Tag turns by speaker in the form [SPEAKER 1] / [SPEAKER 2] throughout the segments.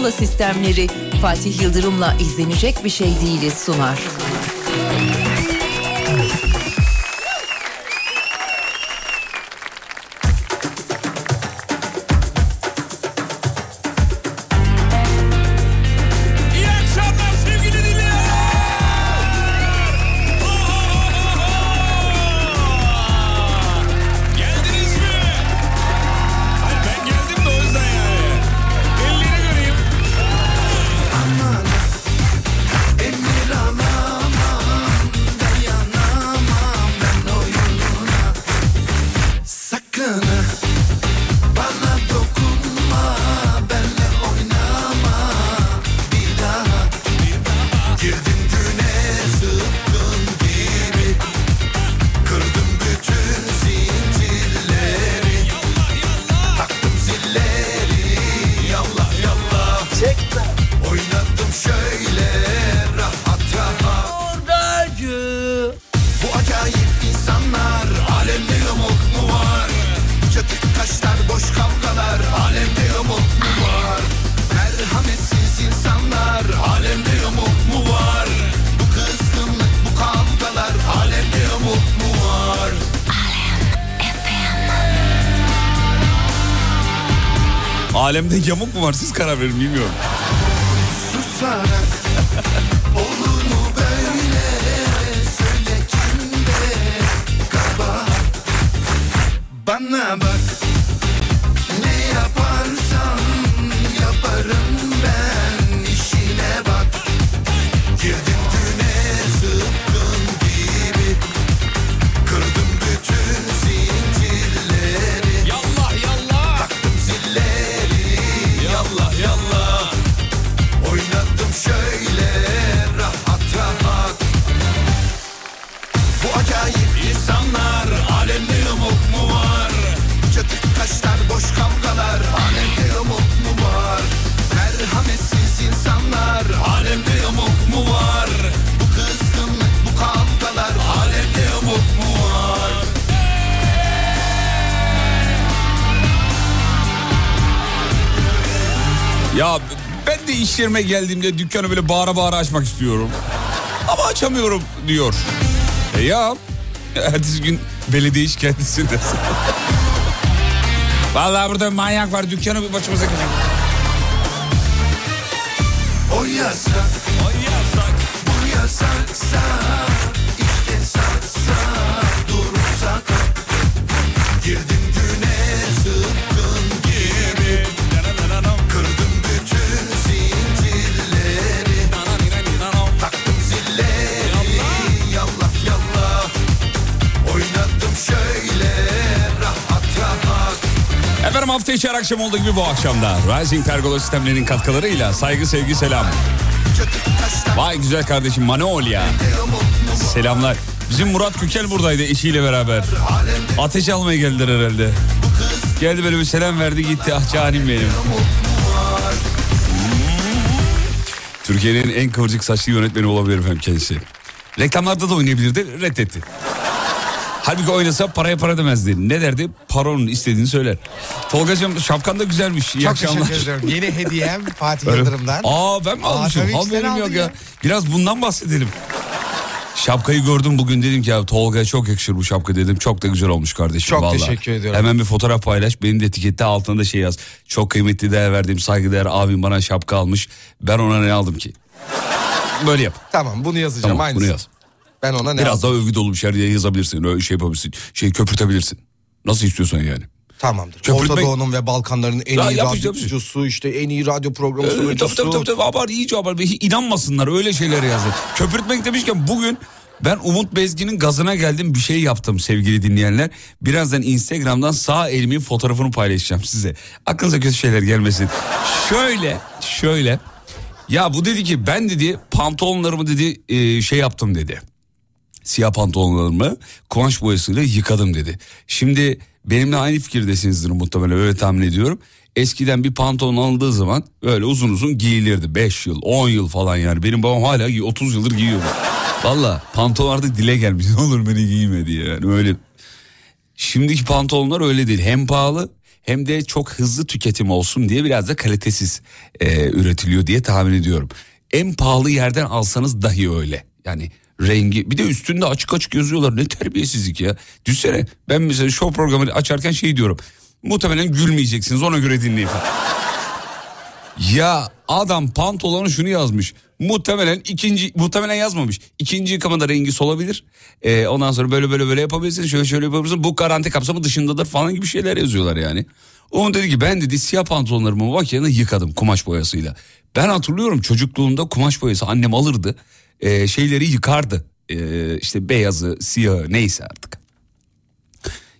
[SPEAKER 1] Pergola sistemleri Fatih Yıldırım'la izlenecek bir şey değiliz sunar.
[SPEAKER 2] Yamuk mu var
[SPEAKER 3] siz karar verin bilmiyorum. Ya ben de iş yerime geldiğimde dükkanı böyle bağıra bağıra açmak istiyorum. Ama açamıyorum diyor. E ya ertesi gün belediye şikayetçisi dersin. Vallahi burada manyak var dükkanı bir başımıza gidiyor.
[SPEAKER 2] O yasak, o yasak, bu yasaksa
[SPEAKER 3] Efendim hafta içi her akşam olduğu gibi bu akşamda Rising Pergola sistemlerinin katkılarıyla saygı sevgi selam. Vay güzel kardeşim Manolya. Selamlar. Bizim Murat Kükel buradaydı eşiyle beraber. Ateş almaya geldiler herhalde. Geldi böyle bir selam verdi gitti ah canim benim. Türkiye'nin en kıvırcık saçlı yönetmeni olabilir efendim kendisi. Reklamlarda da oynayabilirdi reddetti. Halbuki oynasa paraya para demezdi. Ne derdi? Paronun istediğini söyler. Tolgacığım şapkan da güzelmiş. İyi
[SPEAKER 4] Çok
[SPEAKER 3] akşamlar.
[SPEAKER 4] teşekkür ediyorum. Yeni hediyem Fatih
[SPEAKER 3] Öyle-
[SPEAKER 4] Yıldırım'dan.
[SPEAKER 3] Aa ben mi almışım?
[SPEAKER 4] tabii ki sen
[SPEAKER 3] Haberim yok ya.
[SPEAKER 4] ya.
[SPEAKER 3] Biraz bundan bahsedelim. Şapkayı gördüm bugün dedim ki ya Tolga'ya çok yakışır bu şapka dedim. Çok da güzel olmuş kardeşim
[SPEAKER 4] Çok
[SPEAKER 3] vallahi.
[SPEAKER 4] teşekkür ediyorum.
[SPEAKER 3] Hemen bir fotoğraf paylaş. Benim de etikette altında da şey yaz. Çok kıymetli değer verdiğim saygıdeğer abim bana şapka almış. Ben ona ne aldım ki? Böyle yap.
[SPEAKER 4] Tamam bunu yazacağım
[SPEAKER 3] Tamam
[SPEAKER 4] aynısı.
[SPEAKER 3] bunu yaz.
[SPEAKER 4] Ben ona ne
[SPEAKER 3] Biraz
[SPEAKER 4] aldım?
[SPEAKER 3] daha övgü dolu bir şeyler yazabilirsin. Öyle şey yapabilirsin. Şey köpürtebilirsin. Nasıl istiyorsan yani.
[SPEAKER 4] Tamamdır.
[SPEAKER 3] Köpürtmek-
[SPEAKER 4] Orta Doğu'nun ve Balkanların en
[SPEAKER 3] Ya
[SPEAKER 4] iyi radyocusu, işte en iyi radyo programı
[SPEAKER 3] Ee,
[SPEAKER 4] sunucusu.
[SPEAKER 3] tabii tabii, tabii. Abar iyice abar. Bir İnanmasınlar öyle şeyler yazın. Köpürtmek demişken bugün ben Umut Bezgin'in gazına geldim bir şey yaptım sevgili dinleyenler. Birazdan Instagram'dan sağ elimin fotoğrafını paylaşacağım size. Aklınıza kötü şeyler gelmesin. Şöyle şöyle ya bu dedi ki ben dedi pantolonlarımı dedi e, şey yaptım dedi. Siyah pantolonlarımı kumaş boyasıyla yıkadım dedi. Şimdi benimle aynı fikirdesinizdir muhtemelen öyle tahmin ediyorum. Eskiden bir pantolon alındığı zaman öyle uzun uzun giyilirdi. 5 yıl 10 yıl falan yani. Benim babam hala giy- 30 yıldır giyiyor. Valla pantolon artık dile gelmiş. Ne olur beni giyme diye yani öyle. Şimdiki pantolonlar öyle değil. Hem pahalı hem de çok hızlı tüketim olsun diye biraz da kalitesiz e, üretiliyor diye tahmin ediyorum. En pahalı yerden alsanız dahi öyle. Yani rengi bir de üstünde açık açık yazıyorlar ne terbiyesizlik ya. Düşsene ben mesela show programını açarken şey diyorum. Muhtemelen gülmeyeceksiniz ona göre dinleyin. Ya adam pantolonu şunu yazmış. Muhtemelen ikinci muhtemelen yazmamış. İkinci yıkamada rengi solabilir. Ee, ondan sonra böyle böyle böyle yapabilirsiniz. Şöyle şöyle yapabilirsiniz. Bu garanti kapsamı dışındadır falan gibi şeyler yazıyorlar yani. Onun dedi ki ben dedi siyah pantolonlarımı makinede yıkadım kumaş boyasıyla. Ben hatırlıyorum çocukluğumda kumaş boyası annem alırdı. Ee, şeyleri yıkardı. Ee, işte beyazı, siyahı neyse artık.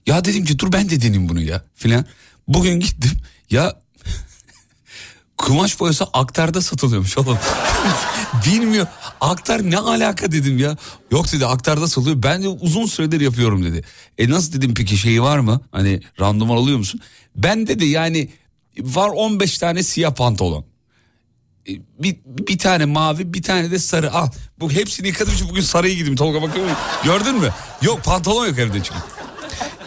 [SPEAKER 3] Ya dedim ki dur ben de deneyim bunu ya filan. Bugün gittim ya kumaş boyası aktarda satılıyormuş oğlum. Bilmiyor. Aktar ne alaka dedim ya. Yok dedi aktarda satılıyor. Ben de uzun süredir yapıyorum dedi. E nasıl dedim peki şeyi var mı? Hani randıman alıyor musun? Ben dedi yani var 15 tane siyah pantolon. E, Bir, bir tane mavi bir tane de sarı al. Bu hepsini yıkadım için bugün sarıyı giydim. Tolga bakıyor musun? Gördün mü? Yok pantolon yok evde çünkü.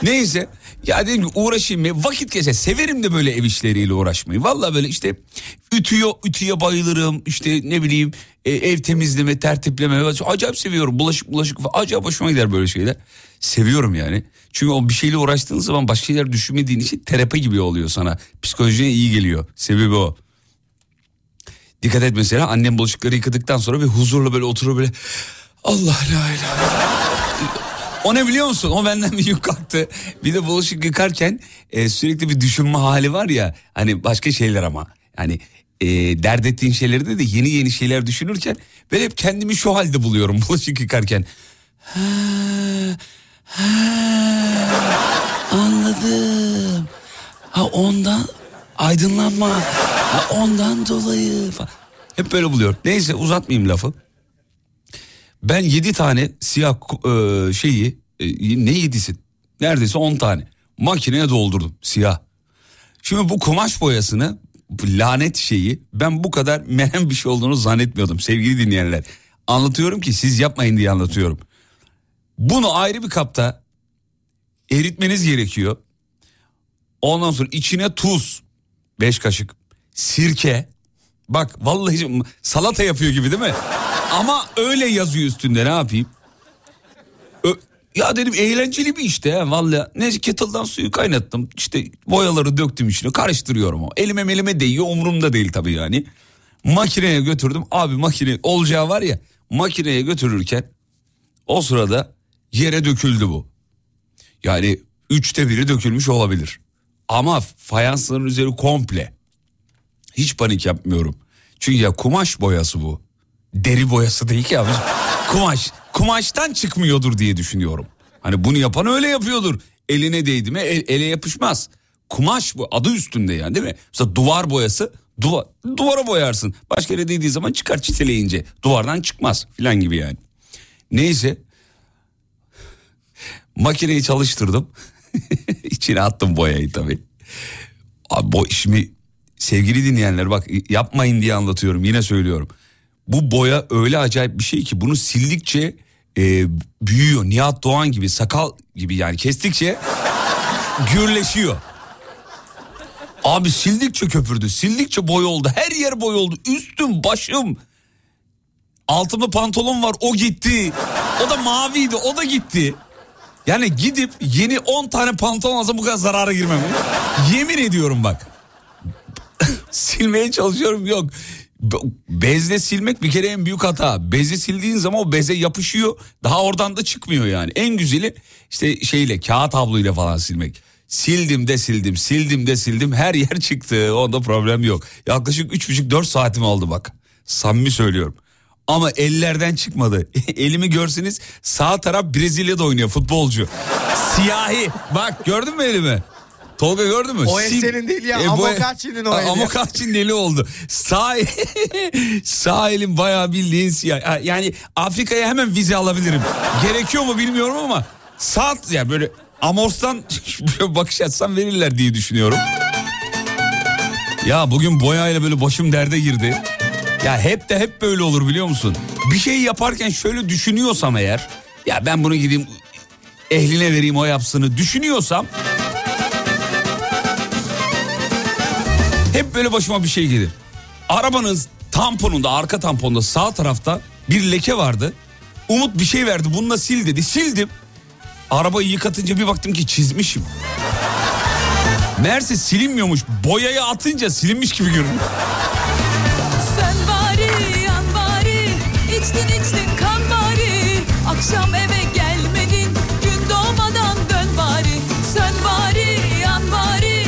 [SPEAKER 3] Neyse ya dedim ki uğraşayım mı? Vakit geçer. Severim de böyle ev işleriyle uğraşmayı. Valla böyle işte ütüye, ütüye bayılırım. İşte ne bileyim e, ev temizleme, tertipleme. Acayip seviyorum. Bulaşık bulaşık falan. Acayip hoşuma gider böyle şeyler. Seviyorum yani. Çünkü o bir şeyle uğraştığın zaman başka şeyler düşünmediğin için terapi gibi oluyor sana. Psikolojiye iyi geliyor. Sebebi o. Dikkat et mesela annem bulaşıkları yıkadıktan sonra bir huzurla böyle oturur böyle Allah la ilahe o ne biliyor musun? O benden bir yük kalktı. Bir de bulaşık yıkarken e, sürekli bir düşünme hali var ya. Hani başka şeyler ama. Yani e, dert ettiğin şeylerde de yeni yeni şeyler düşünürken ben hep kendimi şu halde buluyorum bulaşık yıkarken. Ha, ha, anladım. Ha ondan aydınlanma. Ha ondan dolayı falan. Hep böyle buluyorum. Neyse uzatmayayım lafı. Ben 7 tane siyah e, şeyi e, ne yedisi neredeyse 10 tane makineye doldurdum siyah. Şimdi bu kumaş boyasını lanet şeyi ben bu kadar menem bir şey olduğunu zannetmiyordum sevgili dinleyenler. Anlatıyorum ki siz yapmayın diye anlatıyorum. Bunu ayrı bir kapta eritmeniz gerekiyor. Ondan sonra içine tuz 5 kaşık sirke bak vallahi salata yapıyor gibi değil mi? Ama öyle yazıyor üstünde ne yapayım? Ö- ya dedim eğlenceli bir işte ya vallahi. Neyse kettle'dan suyu kaynattım. İşte boyaları döktüm içine karıştırıyorum o. Elime elime değiyor umurumda değil tabii yani. Makineye götürdüm. Abi makine olacağı var ya makineye götürürken o sırada yere döküldü bu. Yani üçte biri dökülmüş olabilir. Ama fayansların üzeri komple. Hiç panik yapmıyorum. Çünkü ya kumaş boyası bu. Deri boyası değil ki abi. Kumaş. Kumaştan çıkmıyordur diye düşünüyorum. Hani bunu yapan öyle yapıyordur. Eline değdi mi el- ele yapışmaz. Kumaş bu adı üstünde yani değil mi? Mesela duvar boyası duvar, duvara boyarsın. Başka yere değdiği zaman çıkar çiteleyince. Duvardan çıkmaz filan gibi yani. Neyse. Makineyi çalıştırdım. İçine attım boyayı tabii. Abi bu şimdi sevgili dinleyenler bak yapmayın diye anlatıyorum yine söylüyorum. Bu boya öyle acayip bir şey ki bunu sildikçe e, büyüyor. Nihat Doğan gibi sakal gibi yani kestikçe gürleşiyor. Abi sildikçe köpürdü sildikçe boy oldu her yer boy oldu üstüm başım. Altımda pantolon var o gitti. O da maviydi o da gitti. Yani gidip yeni 10 tane pantolon alsam bu kadar zarara girmem. Yemin ediyorum bak. Silmeye çalışıyorum yok. Be- Bezle silmek bir kere en büyük hata. Bezi sildiğin zaman o beze yapışıyor. Daha oradan da çıkmıyor yani. En güzeli işte şeyle kağıt havluyla falan silmek. Sildim de sildim, sildim de sildim. Her yer çıktı. Onda problem yok. Yaklaşık 3,5-4 saatim oldu bak. Samimi söylüyorum. Ama ellerden çıkmadı. Elimi görseniz sağ taraf Brezilya'da oynuyor futbolcu. Siyahi. Bak gördün mü elimi? Tolga gördün mü?
[SPEAKER 4] O el senin değil ya,
[SPEAKER 3] bu-
[SPEAKER 4] Amokachi'nin o eli.
[SPEAKER 3] Amokachi'nin eli oldu. Sağ, sağ elim bayağı bildiğin siyah. Yani Afrika'ya hemen vize alabilirim. Gerekiyor mu bilmiyorum ama sağ ya böyle Amors'tan bakış atsam verirler diye düşünüyorum. Ya bugün boyayla böyle başım derde girdi. Ya hep de hep böyle olur biliyor musun? Bir şey yaparken şöyle düşünüyorsam eğer... Ya ben bunu gideyim ehline vereyim o yapsını düşünüyorsam... Hep böyle başıma bir şey gelir. Arabanın tamponunda arka tamponda sağ tarafta bir leke vardı. Umut bir şey verdi bununla sil dedi sildim. Arabayı yıkatınca bir baktım ki çizmişim. Meğerse silinmiyormuş. Boyayı atınca silinmiş gibi görünüyor.
[SPEAKER 5] Akşam eve gelmedin gün doğmadan dön bari Sen bari yan bari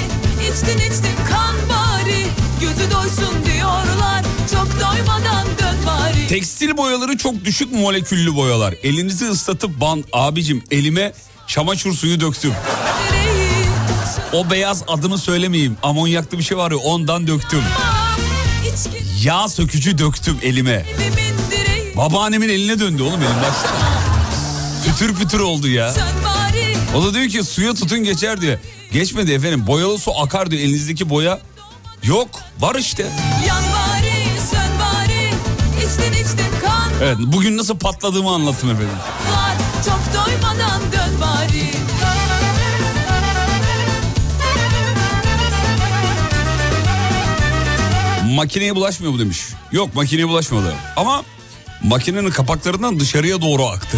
[SPEAKER 5] içtin içtin kan bari Gözü doysun diyorlar çok doymadan dön bari
[SPEAKER 3] Tekstil boyaları çok düşük moleküllü boyalar. Elinizi ıslatıp band abicim elime çamaşır suyu döktüm. O beyaz adını söylemeyeyim. Amonyaklı bir şey var ya ondan döktüm. Yağ sökücü döktüm elime. Babaannemin eline döndü oğlum elim baksana. Pütür pütür oldu ya. O da diyor ki suya tutun geçer diyor. Geçmedi efendim boyalı su akar diyor elinizdeki boya. Yok var işte. Evet bugün nasıl patladığımı anlattım efendim.
[SPEAKER 5] çok doymadan dön bari
[SPEAKER 3] Makineye bulaşmıyor mu demiş. Yok makineye bulaşmadı. Ama makinenin kapaklarından dışarıya doğru aktı.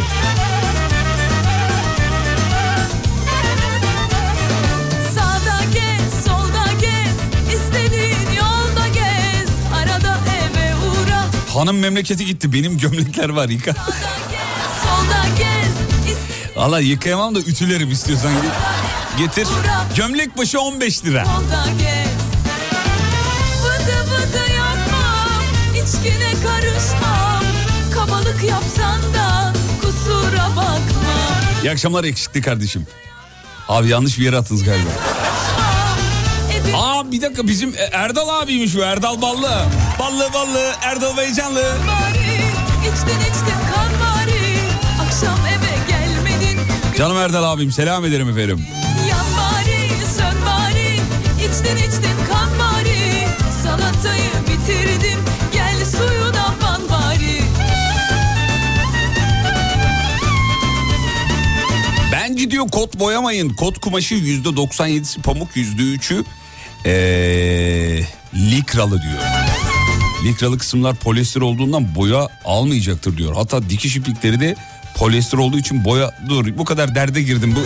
[SPEAKER 3] Hanım memleketi gitti benim gömlekler var yıka. Valla yıkayamam da ütülerim istiyorsan. Getir. Gömlek başı 15 lira.
[SPEAKER 5] Vıdı vıdı yapmam, içkine karışmam. Kabalık yapsan da kusura bakma.
[SPEAKER 3] İyi akşamlar yakışıklı kardeşim. Abi yanlış bir yere attınız galiba. Aa bir dakika bizim e, Erdal abiymiş bu Erdal Ballı. Ballı Ballı Erdal Beycanlı.
[SPEAKER 5] bari, içtin içtin kan bari. Akşam eve gelmedin,
[SPEAKER 3] Canım Erdal abim selam ederim efendim.
[SPEAKER 5] Yan bari, sön bari, içtin içtin kan bari. Salatayı bitirdim, gel suyuna ban bari.
[SPEAKER 3] Bence diyor kot boyamayın. Kot kumaşı yüzde 97'si pamuk yüzde üçü ee, likralı diyor. Likralı kısımlar polyester olduğundan boya almayacaktır diyor. Hatta dikiş iplikleri de polyester olduğu için boya... Dur bu kadar derde girdim. Bu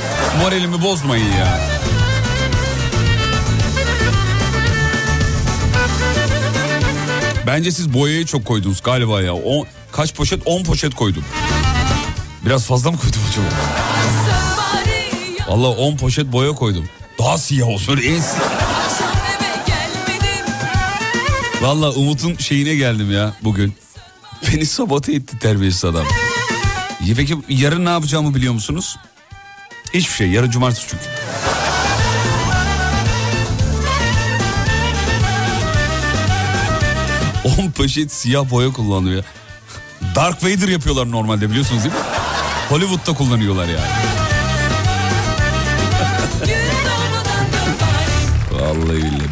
[SPEAKER 3] moralimi bozmayın ya. Bence siz boyayı çok koydunuz galiba ya. O, kaç poşet? 10 poşet koydum. Biraz fazla mı koydum acaba? Valla 10 poşet boya koydum. Daha siyah olsun. En si- Valla Umut'un şeyine geldim ya bugün. Beni sabote etti terbiyesiz adam. Ya peki yarın ne yapacağımı biliyor musunuz? Hiçbir şey. Yarın cumartesi çünkü. On poşet siyah boya kullanıyor. Dark Vader yapıyorlar normalde biliyorsunuz değil mi? Hollywood'da kullanıyorlar yani.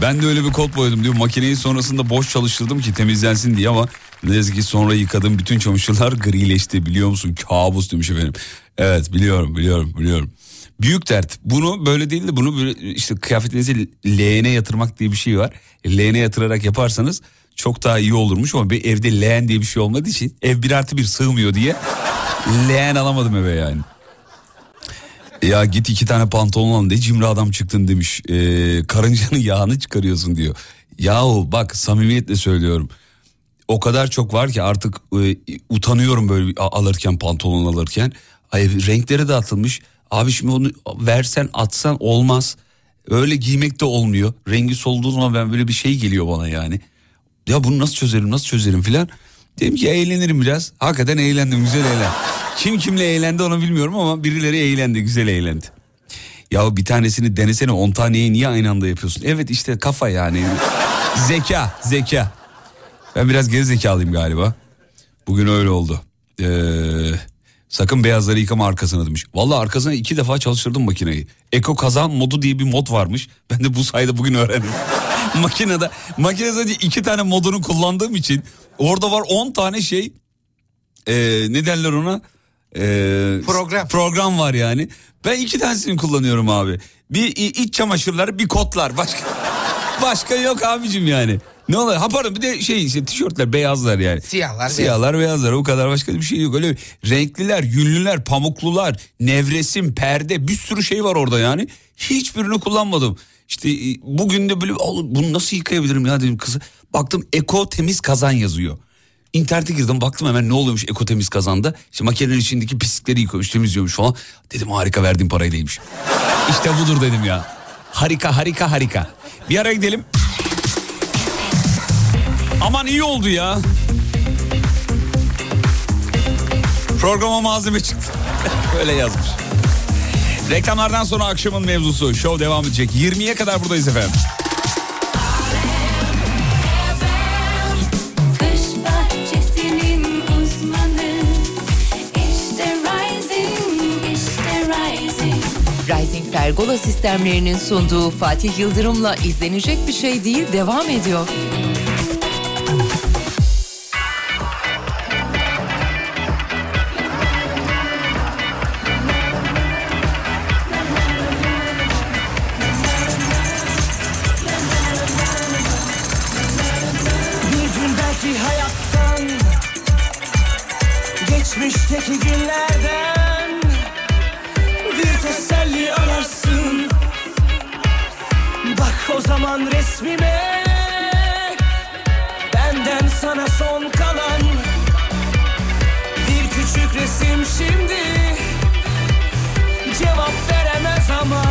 [SPEAKER 3] Ben de öyle bir kot boyadım diyor. Makineyi sonrasında boş çalıştırdım ki temizlensin diye ama ne yazık ki sonra yıkadığım bütün çamaşırlar grileşti biliyor musun? Kabus demiş efendim. Evet biliyorum biliyorum biliyorum. Büyük dert. Bunu böyle değil de bunu böyle işte kıyafetinizi leğene yatırmak diye bir şey var. Leğene yatırarak yaparsanız çok daha iyi olurmuş ama bir evde leğen diye bir şey olmadığı için ev bir artı bir sığmıyor diye leğen alamadım eve yani. Ya git iki tane pantolon al ne cimri adam çıktın demiş. Ee, karıncanın yağını çıkarıyorsun diyor. Yahu bak samimiyetle söylüyorum. O kadar çok var ki artık e, utanıyorum böyle alırken pantolon alırken. Ay renkleri de atılmış. Abi şimdi onu versen atsan olmaz. Öyle giymek de olmuyor. Rengi solduğu zaman ben böyle bir şey geliyor bana yani. Ya bunu nasıl çözerim nasıl çözerim filan. Dedim ki eğlenirim biraz. Hakikaten eğlendim güzel eğlen. Kim kimle eğlendi onu bilmiyorum ama birileri eğlendi güzel eğlendi. Ya bir tanesini denesene 10 taneyi niye aynı anda yapıyorsun? Evet işte kafa yani. zeka zeka. Ben biraz geri zekalıyım galiba. Bugün öyle oldu. Ee, sakın beyazları yıkama arkasına demiş. Valla arkasına iki defa çalıştırdım makineyi. Eko kazan modu diye bir mod varmış. Ben de bu sayede bugün öğrendim. Makinede makine sadece iki tane modunu kullandığım için orada var 10 tane şey ee, ne derler ona? Ee,
[SPEAKER 4] Program.
[SPEAKER 3] Program var yani. Ben iki tanesini kullanıyorum abi. Bir iç çamaşırları bir kotlar başka. Başka yok abicim yani. Ne olur? Ha pardon bir de şey işte tişörtler beyazlar yani.
[SPEAKER 4] Siyahlar,
[SPEAKER 3] Siyahlar beyazlar o kadar başka bir şey yok. Öyle renkliler, yünlüler, pamuklular, nevresim, perde bir sürü şey var orada yani. Hiçbirini kullanmadım. İşte e, bugün de böyle "Oğlum bunu nasıl yıkayabilirim ya dedim kızı. Baktım eko temiz kazan yazıyor. İnternete girdim baktım hemen ne oluyormuş eko temiz kazanda. İşte makinenin içindeki pislikleri yıkıyormuş temizliyormuş falan. Dedim harika verdiğim paraylıymış. İşte budur dedim ya. Harika harika harika. Bir ara gidelim. Aman iyi oldu ya. Programa malzeme çıktı. Öyle yazmış. Reklamlardan sonra akşamın mevzusu. Show devam edecek. 20'ye kadar buradayız efendim.
[SPEAKER 6] Rising
[SPEAKER 1] Pergola sistemlerinin sunduğu Fatih Yıldırım'la izlenecek bir şey değil devam ediyor.
[SPEAKER 7] Geçmişteki günlerden Bir teselli ararsın. Bak o zaman resmime Benden sana son kalan. Bir küçük resim şimdi Cevap veremez ama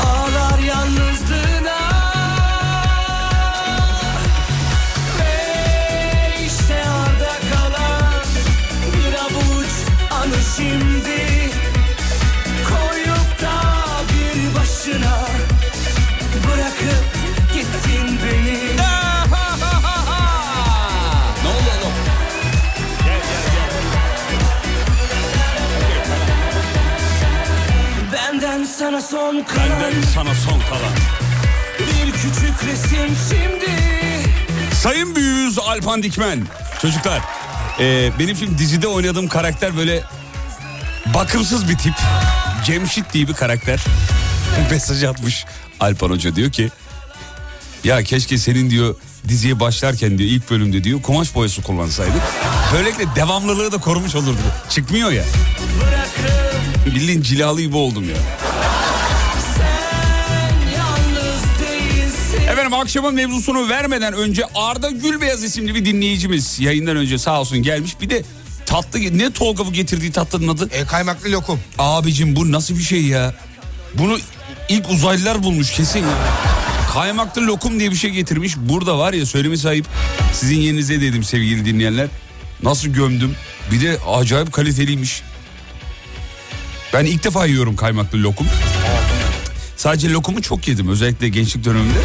[SPEAKER 7] Ağlar yalnızlığına sana son kalan
[SPEAKER 3] Benden sana son kalan.
[SPEAKER 7] bir küçük resim şimdi
[SPEAKER 3] Sayın büyüğümüz Alpan Dikmen. Çocuklar e, benim şimdi dizide oynadığım karakter böyle bakımsız bir tip. Cemşit diye bir karakter. Mesaj atmış Alpan Hoca diyor ki ya keşke senin diyor diziye başlarken diyor ilk bölümde diyor kumaş boyası kullansaydık. Böylelikle devamlılığı da korumuş olurdu. Çıkmıyor ya. Bildiğin cilalı gibi oldum ya. Efendim akşamın mevzusunu vermeden önce Arda Gülbeyaz isimli bir dinleyicimiz yayından önce sağ olsun gelmiş. Bir de tatlı ne Tolga bu getirdiği tatlının adı?
[SPEAKER 4] E, kaymaklı lokum.
[SPEAKER 3] Abicim bu nasıl bir şey ya? Bunu ilk uzaylılar bulmuş kesin ya. Kaymaklı lokum diye bir şey getirmiş. Burada var ya söylemi sahip. Sizin yerinize dedim sevgili dinleyenler. Nasıl gömdüm. Bir de acayip kaliteliymiş. Ben ilk defa yiyorum kaymaklı lokum. Sadece lokumu çok yedim özellikle gençlik döneminde.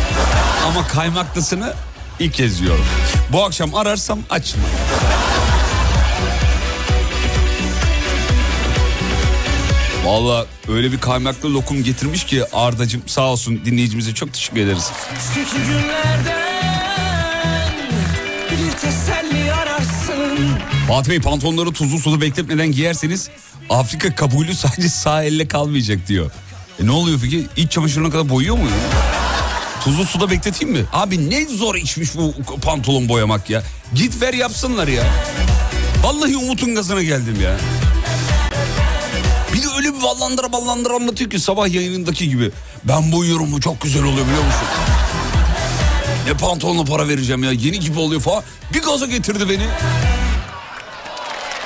[SPEAKER 3] Ama kaymaklısını ilk kez yiyorum. Bu akşam ararsam açma. Valla öyle bir kaymaklı lokum getirmiş ki Ardacığım sağ olsun dinleyicimize çok teşekkür ederiz.
[SPEAKER 7] Geçmişteki günlerden bir teselli ararsın
[SPEAKER 3] Fatih Bey pantolonları tuzlu suda bekletmeden giyerseniz Afrika kabulü sadece sağ elle kalmayacak diyor. E ne oluyor peki? İç çamaşırına kadar boyuyor mu? ya? Tuzlu suda bekleteyim mi? Abi ne zor işmiş bu pantolon boyamak ya. Git ver yapsınlar ya. Vallahi Umut'un gazına geldim ya. Bir de öyle bir ballandıra ballandıra anlatıyor ki sabah yayınındaki gibi. Ben boyuyorum bu çok güzel oluyor biliyor musun? Ne pantolonla para vereceğim ya yeni gibi oluyor falan. Bir gaza getirdi beni.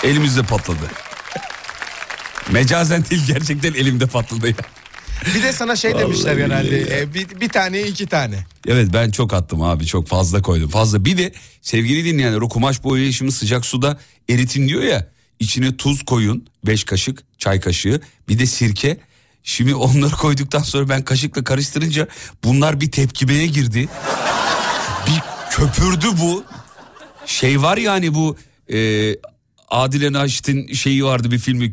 [SPEAKER 3] Elimizde patladı. Mecazen değil gerçekten elimde patladı ya.
[SPEAKER 4] Bir de sana şey demişler
[SPEAKER 3] Vallahi
[SPEAKER 4] genelde.
[SPEAKER 3] billahi ya.
[SPEAKER 4] e, bir, bir tane iki tane.
[SPEAKER 3] Evet ben çok attım abi çok fazla koydum fazla. Bir de sevgili dinleyenler o kumaş boyayışımı sıcak suda eritin diyor ya. içine tuz koyun 5 kaşık çay kaşığı bir de sirke. Şimdi onları koyduktan sonra ben kaşıkla karıştırınca bunlar bir tepkimeye girdi. Bir köpürdü bu. Şey var ya hani bu e, Adile Naşit'in şeyi vardı bir filmi.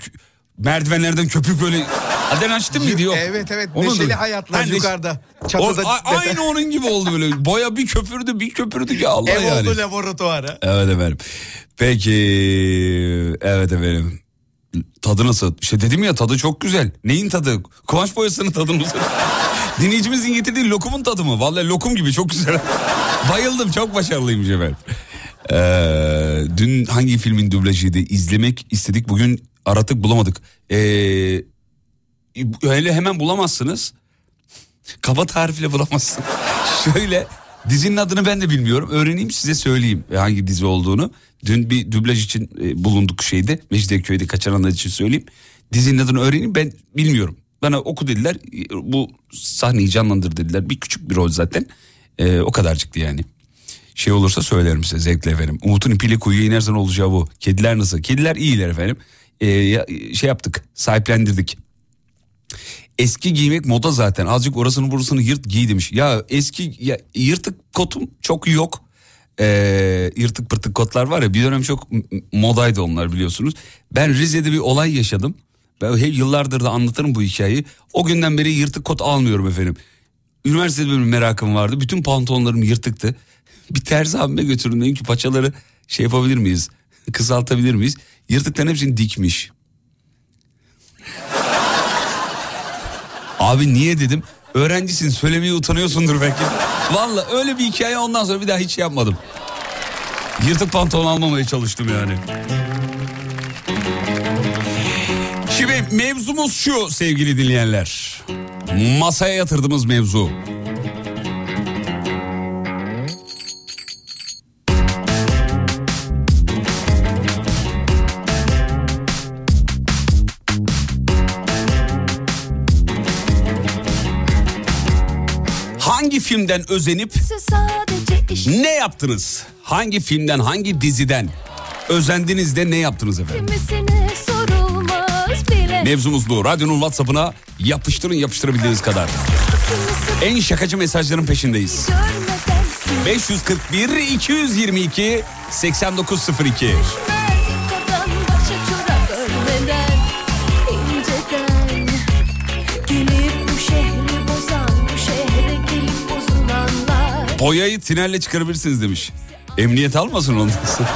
[SPEAKER 3] Merdivenlerden köpük böyle. Adile Naşit'in miydi yok?
[SPEAKER 4] Evet evet
[SPEAKER 3] Onun
[SPEAKER 4] neşeli
[SPEAKER 3] da-
[SPEAKER 4] hayatlar
[SPEAKER 3] Ha, neş-
[SPEAKER 4] yukarıda.
[SPEAKER 3] O-
[SPEAKER 4] Çatıda.
[SPEAKER 3] a- aynı onun gibi oldu böyle. Boya bir köpürdü bir köpürdü ki Allah
[SPEAKER 4] Ev
[SPEAKER 3] yani.
[SPEAKER 4] oldu laboratuvarı.
[SPEAKER 3] Evet efendim. Peki evet efendim. Tadı nasıl? İşte dedim ya tadı çok güzel. Neyin tadı? Kumaş boyasının tadı mı? Dinleyicimizin getirdiği lokumun tadı mı? Vallahi lokum gibi çok güzel. Bayıldım çok başarılıymış efendim. Ee, dün hangi filmin dublajıydı? İzlemek istedik bugün aratık bulamadık. Ee, öyle hemen bulamazsınız. Kaba tarifle bulamazsın. Şöyle dizinin adını ben de bilmiyorum. Öğreneyim size söyleyeyim hangi dizi olduğunu. Dün bir dublaj için e, bulunduk şeyde. Mecidiyeköy'de kaçıranlar için söyleyeyim. Dizinin adını öğreneyim ben bilmiyorum. Bana oku dediler. Bu sahneyi canlandır dediler. Bir küçük bir rol zaten. E, o kadarcıktı yani. Şey olursa söylerim size zevkle efendim. Umut'un ipiyle kuyuya inersen olacağı bu. Kediler nasıl? Kediler iyiler efendim. E, ya- şey yaptık sahiplendirdik. Eski giymek moda zaten. Azıcık orasını burasını yırt giy demiş. Ya eski ya, yırtık kotum çok yok. Ee, yırtık pırtık kotlar var ya bir dönem çok modaydı onlar biliyorsunuz. Ben Rize'de bir olay yaşadım. Ben hep yıllardır da anlatırım bu hikayeyi. O günden beri yırtık kot almıyorum efendim. Üniversitede benim merakım vardı. Bütün pantolonlarım yırtıktı. Bir terzi abime götürdüm. Dedim ki paçaları şey yapabilir miyiz? Kısaltabilir miyiz? Yırtıkların hepsini dikmiş. Abi niye dedim? Öğrencisin söylemeye utanıyorsundur belki. Valla öyle bir hikaye ondan sonra bir daha hiç yapmadım. Yırtık pantolon almamaya çalıştım yani. Şimdi mevzumuz şu sevgili dinleyenler. Masaya yatırdığımız mevzu. Filmden özenip ne yaptınız? Hangi filmden, hangi diziden özendiniz de ne yaptınız efendim? Mevzumuz bu. Radyonun WhatsApp'ına yapıştırın yapıştırabildiğiniz kadar. En şakacı mesajların peşindeyiz.
[SPEAKER 6] görmeden
[SPEAKER 3] 541 222 8902. Boyayı tinerle çıkarabilirsiniz demiş. Emniyet almasın ondan sonra.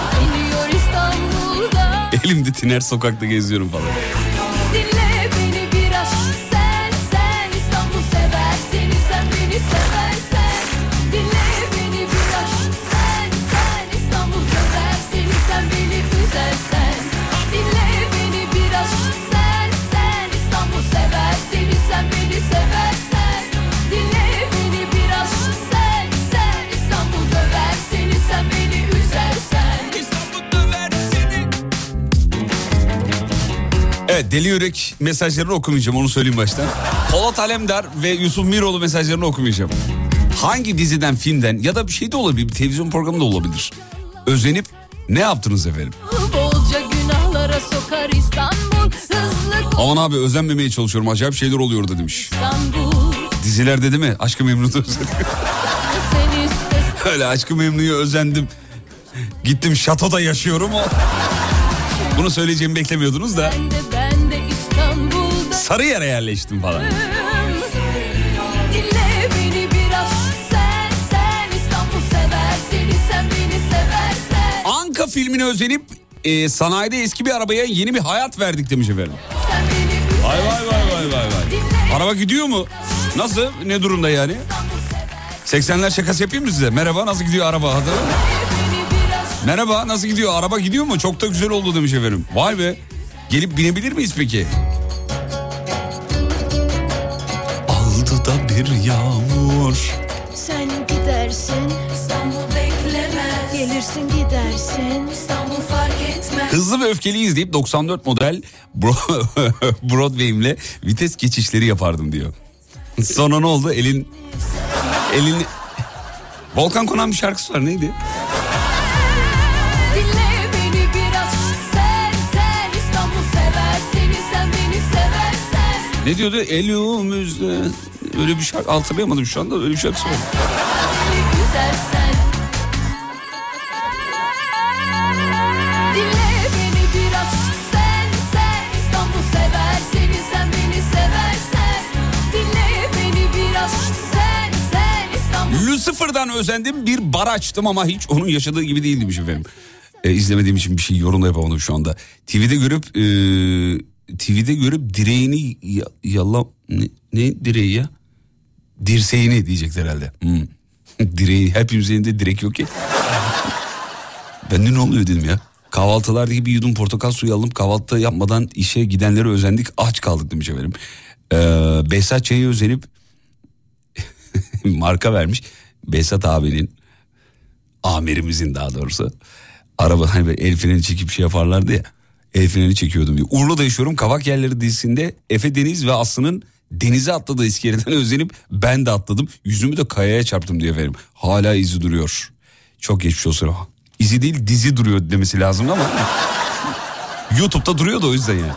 [SPEAKER 3] Elimde tiner sokakta geziyorum falan. Evet Deli Yürek mesajlarını okumayacağım onu söyleyeyim baştan. Polat Alemdar ve Yusuf Miroğlu mesajlarını okumayacağım. Hangi diziden, filmden ya da bir şey de olabilir, bir televizyon programı da olabilir. Özenip ne yaptınız efendim? Aman abi özenmemeye çalışıyorum acayip şeyler oluyor da demiş.
[SPEAKER 6] İstanbul
[SPEAKER 3] Dizilerde değil mi? Aşkı Memnu'da özendim. Öyle Aşkı Memnu'ya özendim. Gittim şatoda yaşıyorum o. Bunu söyleyeceğimi beklemiyordunuz da. Sarıyer'e yerleştim falan. Anka filmine özenip e, sanayide eski bir arabaya yeni bir hayat verdik demiş efendim. Vay vay vay vay vay vay. Araba gidiyor mu? Nasıl? Ne durumda yani? 80'ler şakası yapayım mı size? Merhaba nasıl gidiyor araba? Hatırladın mı? Merhaba nasıl gidiyor? Araba gidiyor mu? Çok da güzel oldu demiş efendim. Vay be. Gelip binebilir miyiz peki? Aldı da bir yağmur.
[SPEAKER 6] Sen gidersin İstanbul beklemez Gelirsin gidersin İstanbul fark etmez
[SPEAKER 3] Hızlı ve öfkeli izleyip 94 model Bro- Broadway'imle vites geçişleri yapardım diyor. Sonra ne oldu? Elin elin Volkan Konan bir şarkısı var neydi? Ne diyordu? Elimizde öyle bir şarkı hatırlayamadım şu anda öyle bir
[SPEAKER 6] sen İstanbul
[SPEAKER 3] Lucifer'dan özendim bir bar açtım ama hiç onun yaşadığı gibi değil demiş efendim. E, izlemediğim için bir şey yorum da yapamadım şu anda. TV'de görüp e, TV'de görüp direğini ya, yala ne, ne direği ya? Dirseğini diyecekler herhalde. Hmm. Direği hepimizin elinde direk yok ki. ben de ne oluyor dedim ya. Kahvaltılardaki bir yudum portakal suyu alıp kahvaltı yapmadan işe gidenlere özendik aç kaldık demiş efendim. Ee, Behzat Ç'ye özenip marka vermiş. Behzat abinin amirimizin daha doğrusu. Araba hani el freni çekip şey yaparlardı ya. El freni çekiyordum diyor. Urla'da yaşıyorum Kavak Yerleri dizisinde Efe Deniz ve Aslı'nın denize atladığı iskeleden özenip ben de atladım. Yüzümü de kayaya çarptım diye efendim. Hala izi duruyor. Çok geçmiş olsun. İzi değil dizi duruyor demesi lazım ama. YouTube'da duruyor da o yüzden yani.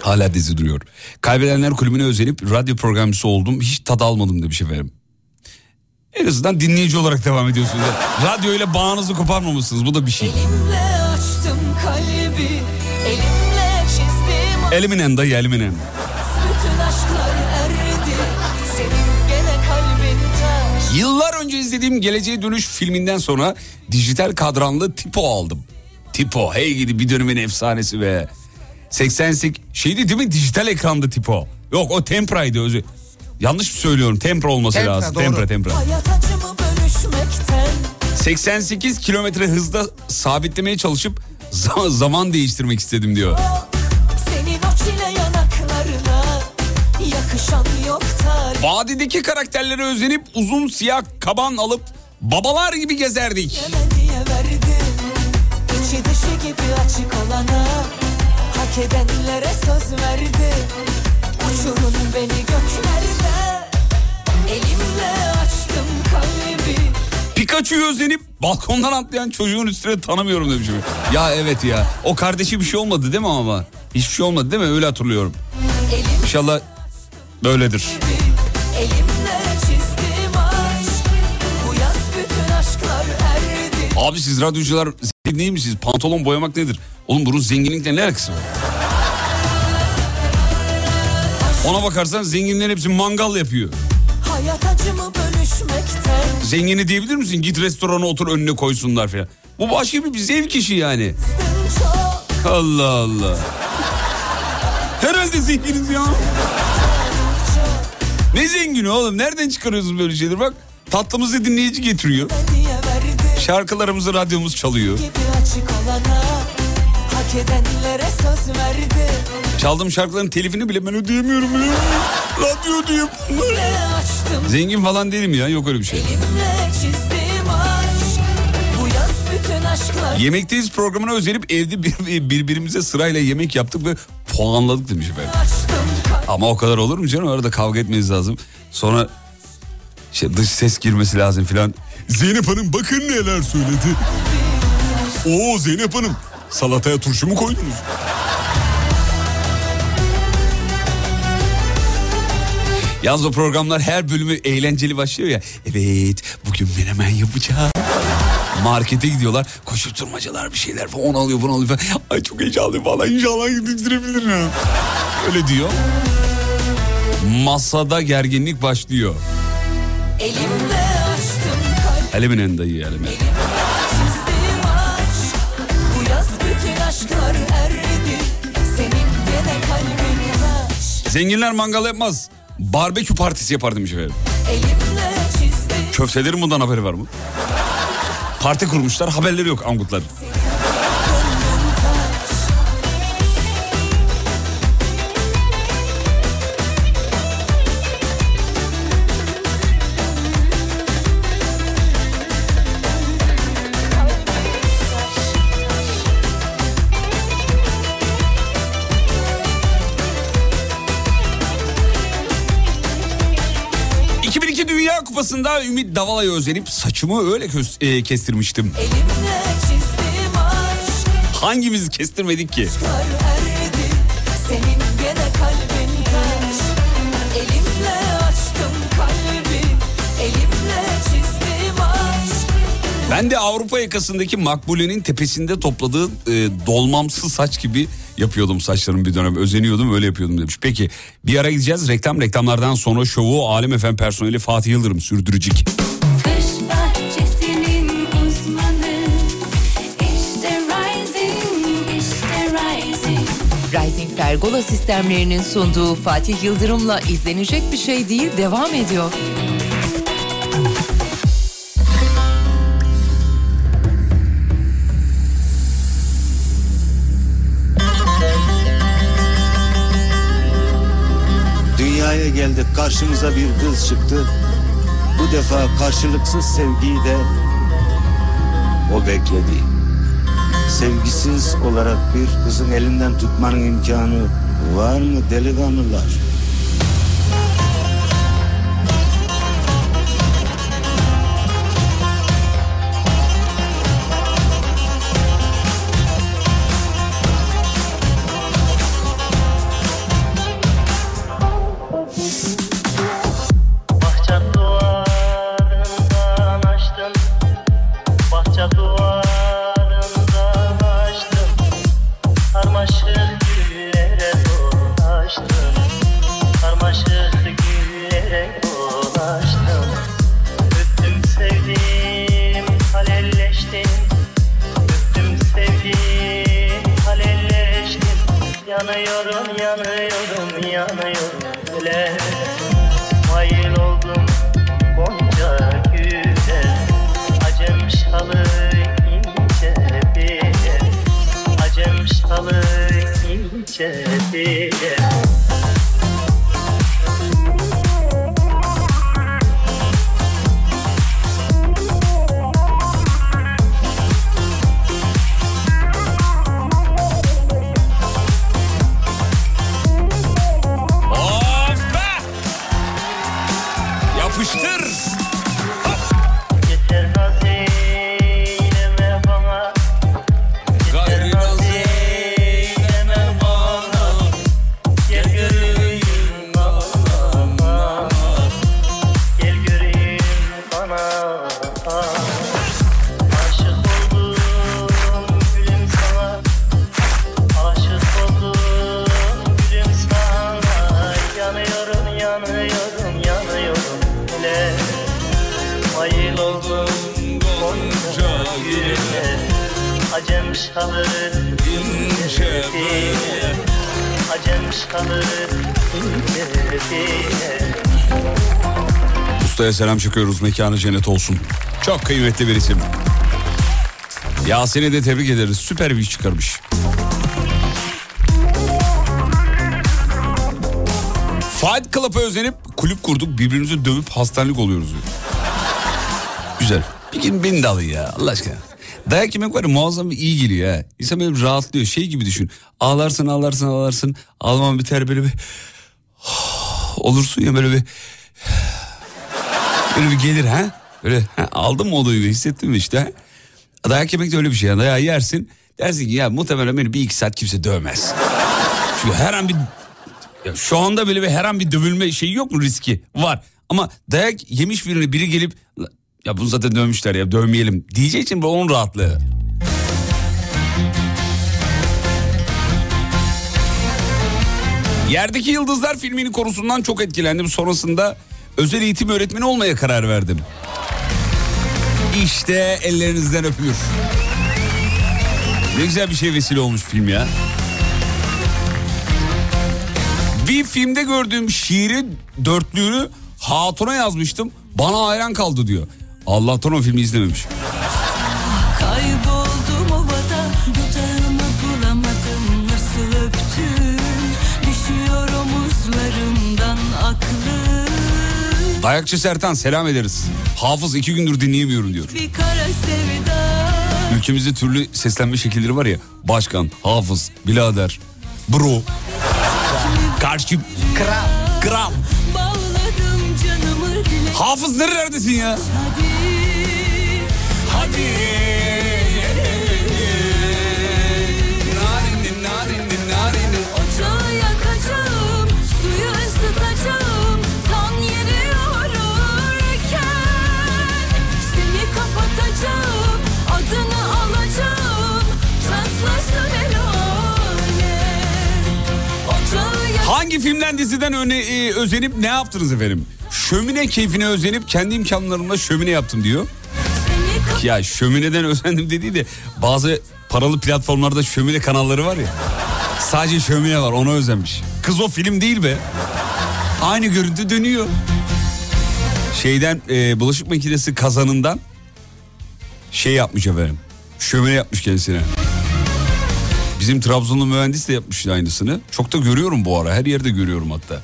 [SPEAKER 3] Hala dizi duruyor. Kaybedenler kulübüne özenip radyo programcısı oldum. Hiç tad almadım demiş efendim. En azından dinleyici olarak devam ediyorsunuz. Radyo ile bağınızı koparmamışsınız. Bu da bir şey.
[SPEAKER 5] Elimle açtım kalbi Elimle çizdim
[SPEAKER 3] Eliminen dayı eliminen. İzlediğim Geleceğe Dönüş filminden sonra dijital kadranlı Tipo aldım. Tipo hey gidi bir dönemin efsanesi be. 88 şeydi değil mi dijital ekranda Tipo. Yok o Tempra'ydı özü. Yanlış mı söylüyorum? Tempra olması
[SPEAKER 4] Tempra,
[SPEAKER 3] lazım.
[SPEAKER 4] doğru.
[SPEAKER 3] Tempra Tempra.
[SPEAKER 5] Hayat acımı bölüşmekten
[SPEAKER 3] 88 kilometre hızda sabitlemeye çalışıp za- zaman değiştirmek istedim diyor.
[SPEAKER 5] Senin o çile yanaklarına Yakışan yok
[SPEAKER 3] Vadideki karakterlere özenip uzun siyah kaban alıp babalar gibi gezerdik.
[SPEAKER 5] Uçurun beni göklerde Elimle açtım kalbi
[SPEAKER 3] Pikachu'yu özenip balkondan atlayan çocuğun üstüne tanımıyorum demişim. Ya evet ya. O kardeşi bir şey olmadı değil mi ama? Hiçbir şey olmadı değil mi? Öyle hatırlıyorum. İnşallah böyledir. Abi siz radyocular zengin değil misiniz? Pantolon boyamak nedir? Oğlum bunun zenginlikle ne alakası var? Ona bakarsan zenginlerin hepsi mangal yapıyor. Zengini diyebilir misin? Git restorana otur önüne koysunlar falan. Bu başka bir zevk işi yani. Allah Allah. Herhalde zenginiz ya. Ne zengini oğlum? Nereden çıkarıyorsunuz böyle şeyleri? Bak tatlımızı dinleyici getiriyor. Şarkılarımızı radyomuz çalıyor. Çaldığım şarkıların telifini bile ben ödeyemiyorum. Radyo ödeyeyim. Zengin falan değilim ya yok öyle bir şey. Yemekteyiz programına özenip evde bir, birbirimize sırayla yemek yaptık ve puanladık demiş efendim. Ama o kadar olur mu canım? Arada kavga etmeniz lazım. Sonra işte dış ses girmesi lazım filan. Zeynep Hanım bakın neler söyledi. Oo Zeynep Hanım salataya turşu mu koydunuz? Yalnız o programlar her bölümü eğlenceli başlıyor ya. Evet bugün menemen yapacağım. Markete gidiyorlar. Koşuşturmacalar bir şeyler falan onu alıyor bunu alıyor falan. Ay çok heyecanlıyım valla inşallah yetiştirebilirim ya. Öyle diyor. Masada gerginlik başlıyor.
[SPEAKER 5] Elimle açtım kalbi
[SPEAKER 3] Eliminen dayı elimin.
[SPEAKER 5] Çizdim aşk Bu yaz bütün aşklar erdi Senin gene kalbin taş
[SPEAKER 3] Zenginler mangal yapmaz. Barbekü partisi yapar demiş efendim.
[SPEAKER 5] Elimle çizdim
[SPEAKER 3] Köftelerin bundan haberi var mı? Parti kurmuşlar haberleri yok angutlar. Kupası'nda Ümit Davala'ya özenip saçımı öyle kös- e, kestirmiştim. Hangimiz kestirmedik ki?
[SPEAKER 5] Kar
[SPEAKER 3] Ben de Avrupa yakasındaki Makbule'nin tepesinde topladığı e, dolmamsı saç gibi yapıyordum saçlarımı bir dönem. Özeniyordum öyle yapıyordum demiş. Peki bir ara gideceğiz reklam reklamlardan sonra şovu Alem Efem personeli Fatih Yıldırım sürdürecek.
[SPEAKER 6] Uzmanı İşte Rising, işte Rising
[SPEAKER 1] Rising Fer Pergola sistemlerinin sunduğu Fatih Yıldırım'la izlenecek bir şey değil devam ediyor.
[SPEAKER 8] Geldik karşımıza bir kız çıktı. Bu defa karşılıksız sevgiyi de o bekledi. Sevgisiz olarak bir kızın elinden tutmanın imkanı var mı delikanlılar?
[SPEAKER 3] Çekiyoruz. Mekanı cennet olsun. Çok kıymetli bir isim. Yasin'i de tebrik ederiz. Süper bir iş çıkarmış. Fight Club'a özenip kulüp kurduk. Birbirimizi dövüp hastanelik oluyoruz diyor. Güzel. Bir gün beni de alın ya Allah aşkına. Dayak yemek var ya muazzam iyi geliyor ha. İnsan böyle rahatlıyor. Şey gibi düşün. Ağlarsın ağlarsın ağlarsın. Ağlaman biter böyle bir... Olursun ya böyle bir... Böyle bir gelir ha. Böyle ha, aldın mı olayı hissettin mi işte. Dayak yemek de öyle bir şey. Yani dayağı yersin. Dersin ki ya muhtemelen beni bir iki saat kimse dövmez. Çünkü her an bir... Ya şu anda böyle bir her an bir dövülme şeyi yok mu riski? Var. Ama dayak yemiş birini biri gelip ya bunu zaten dövmüşler ya dövmeyelim diyeceği için bu onun rahatlığı. Yerdeki Yıldızlar filminin konusundan çok etkilendim. Sonrasında özel eğitim öğretmeni olmaya karar verdim. İşte ellerinizden öpülür. Ne güzel bir şey vesile olmuş film ya. Bir filmde gördüğüm şiiri dörtlüğünü hatuna yazmıştım. Bana hayran kaldı diyor. Allah'tan o filmi izlememiş. Dayakçı Sertan selam ederiz. Hafız iki gündür dinleyemiyorum diyor. Ülkemizde türlü seslenme şekilleri var ya. Başkan, hafız, birader, bro, karşı, kral, kral. Hafız nerelerdesin ya?
[SPEAKER 5] Hadi
[SPEAKER 3] Hadi. Hangi filmden diziden öne, e, özenip ne yaptınız efendim? Şömine keyfine özenip kendi imkanlarımla şömine yaptım diyor. Ya şömineden özendim dediği de bazı paralı platformlarda şömine kanalları var ya. Sadece şömine var ona özenmiş. Kız o film değil be. Aynı görüntü dönüyor. Şeyden e, bulaşık makinesi kazanından şey yapmış efendim. Şömine yapmış kendisine. Bizim Trabzonlu mühendis de yapmış aynısını. Çok da görüyorum bu ara. Her yerde görüyorum hatta.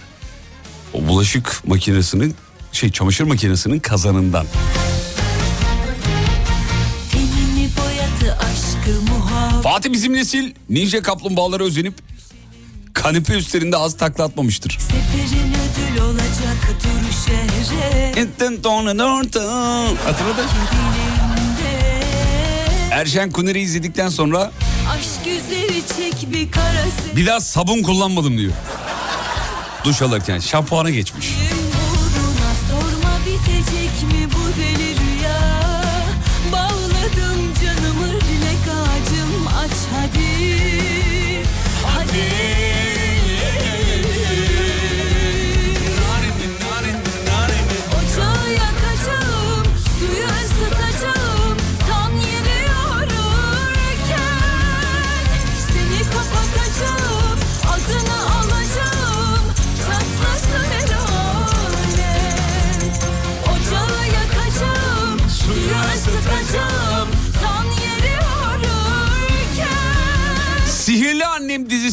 [SPEAKER 3] O bulaşık makinesinin şey çamaşır makinesinin kazanından.
[SPEAKER 5] Aşkı
[SPEAKER 3] Fatih bizim nesil ninja kaplumbağalara özenip kanepe üstlerinde az takla atmamıştır.
[SPEAKER 5] Seferin ödül olacak dur şehre
[SPEAKER 3] Hatırladın? Erşen Kuner'i izledikten sonra
[SPEAKER 5] Aşk çek bir karası
[SPEAKER 3] bir daha sabun kullanmadım diyor. Duş alırken şampuana geçmiş.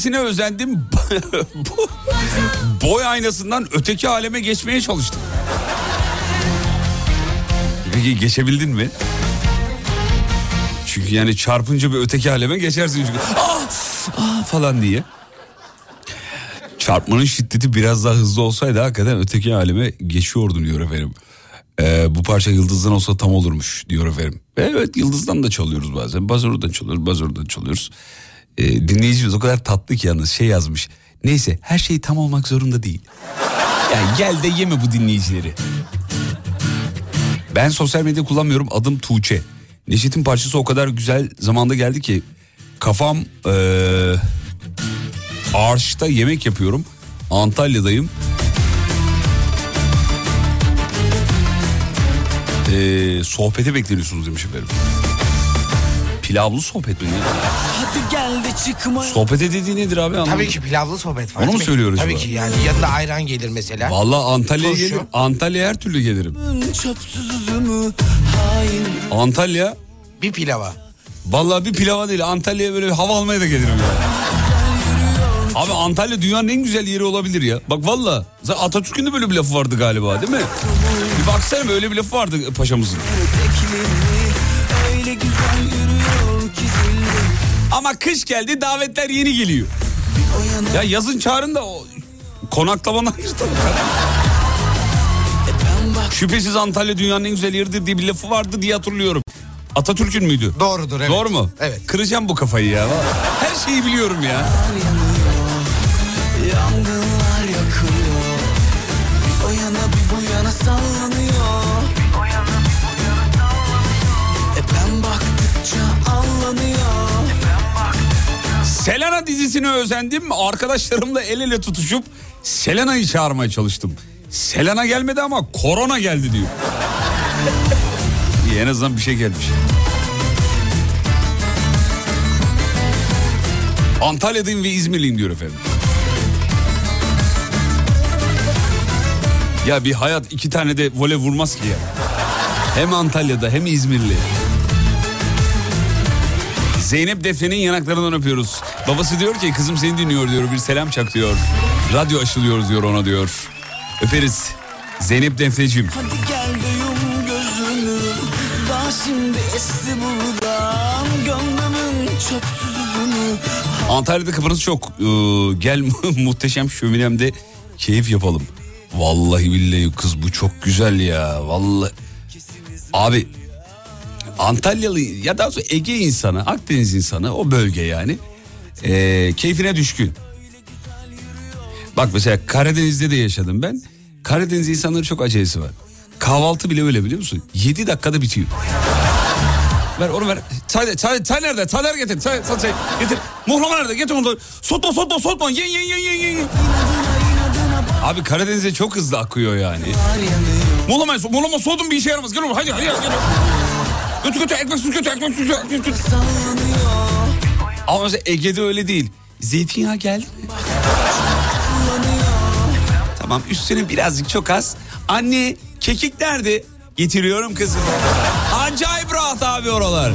[SPEAKER 3] Dizisine özendim. Boy aynasından öteki aleme geçmeye çalıştım. Peki geçebildin mi? Çünkü yani çarpınca bir öteki aleme geçersin çünkü. Ah, ah falan diye. Çarpmanın şiddeti biraz daha hızlı olsaydı hakikaten öteki aleme geçiyordun diyor efendim. Ee, bu parça yıldızdan olsa tam olurmuş diyor efendim. Evet yıldızdan da çalıyoruz bazen. Bazurdan çalıyoruz, bazurdan çalıyoruz. Ee, dinleyicimiz o kadar tatlı ki yalnız şey yazmış. Neyse her şey tam olmak zorunda değil. Yani gel de yeme bu dinleyicileri. Ben sosyal medya kullanmıyorum adım Tuğçe. Neşet'in parçası o kadar güzel zamanda geldi ki kafam eee Arş'ta yemek yapıyorum. Antalya'dayım. Eee sohbete bekleniyorsunuz demiş efendim. Pilavlı sohbet mi?
[SPEAKER 7] Hadi gel de çıkma
[SPEAKER 3] Sohbete dediği nedir abi? Anlamadım.
[SPEAKER 4] Tabii ki pilavlı sohbet var.
[SPEAKER 3] Onu mu söylüyoruz
[SPEAKER 4] Tabii
[SPEAKER 3] bu?
[SPEAKER 4] ki yani yanında ayran gelir mesela.
[SPEAKER 3] Vallahi Antalya'ya gelirim. Antalya'ya her türlü gelirim. Antalya
[SPEAKER 4] Bir pilava.
[SPEAKER 3] Vallahi bir pilava değil Antalya'ya böyle hava almaya da gelirim ya. Abi Antalya dünyanın en güzel yeri olabilir ya. Bak valla Atatürk'ün de böyle bir lafı vardı galiba değil mi? Bir baksana böyle bir lafı vardı paşamızın.
[SPEAKER 7] Öyle güzel zilli
[SPEAKER 3] Ama kış geldi davetler yeni geliyor. Ya yazın çağırın da o konaklamadan Şüphesiz Antalya dünyanın en güzel yeridir diye bir lafı vardı diye hatırlıyorum. Atatürk'ün müydü?
[SPEAKER 4] Doğrudur evet.
[SPEAKER 3] Doğru mu?
[SPEAKER 4] Evet.
[SPEAKER 3] Kıracağım bu kafayı ya. Her şeyi biliyorum ya. Selena dizisine özendim. Arkadaşlarımla el ele tutuşup Selena'yı çağırmaya çalıştım. Selena gelmedi ama korona geldi diyor. En azından bir şey gelmiş. Antalya'dayım ve İzmirliyim diyor efendim. Ya bir hayat iki tane de vole vurmaz ki ya. Hem Antalya'da hem İzmirli. Zeynep Defne'nin yanaklarından öpüyoruz. Babası diyor ki kızım seni dinliyor diyor bir selam çak diyor. Radyo açılıyoruz diyor ona diyor. Öperiz. Zeynep Defneciğim.
[SPEAKER 7] Hadi gel de yum gözünü Daha şimdi esti buradan Gönlümün çöpsüz üzümü
[SPEAKER 3] Antalya'da kapınız çok. Ee, gel muhteşem şöminemde keyif yapalım. Vallahi billahi kız bu çok güzel ya. Vallahi. Abi Antalyalı ya daha doğrusu Ege insanı, Akdeniz insanı o bölge yani. ee, keyfine düşkün. Bak mesela Karadeniz'de de yaşadım ben. Karadeniz insanları çok acelesi var. Kahvaltı bile öyle biliyor musun? 7 dakikada bitiyor. Ver onu ver. Çay, çay, çay nerede? Çaylar getir. Çay, çay, çay. Getir. Muhlama nerede? Getir onu. Soğutma, soğutma, soğutma. Yen, yen, yen, yen, yen. Abi Karadeniz'e çok hızlı akıyor yani. Muhlama, muhlama soğudun bir işe yaramaz. Gel oğlum hadi, hadi, hadi. Götür götür ekmek sus götür ekmek sus. ekmek. Ama mesela Ege'de öyle değil. Zeytinyağı geldi? Tamam üstüne birazcık çok az. Anne kekik nerede? Getiriyorum kızım. Acayip rahat abi oralar.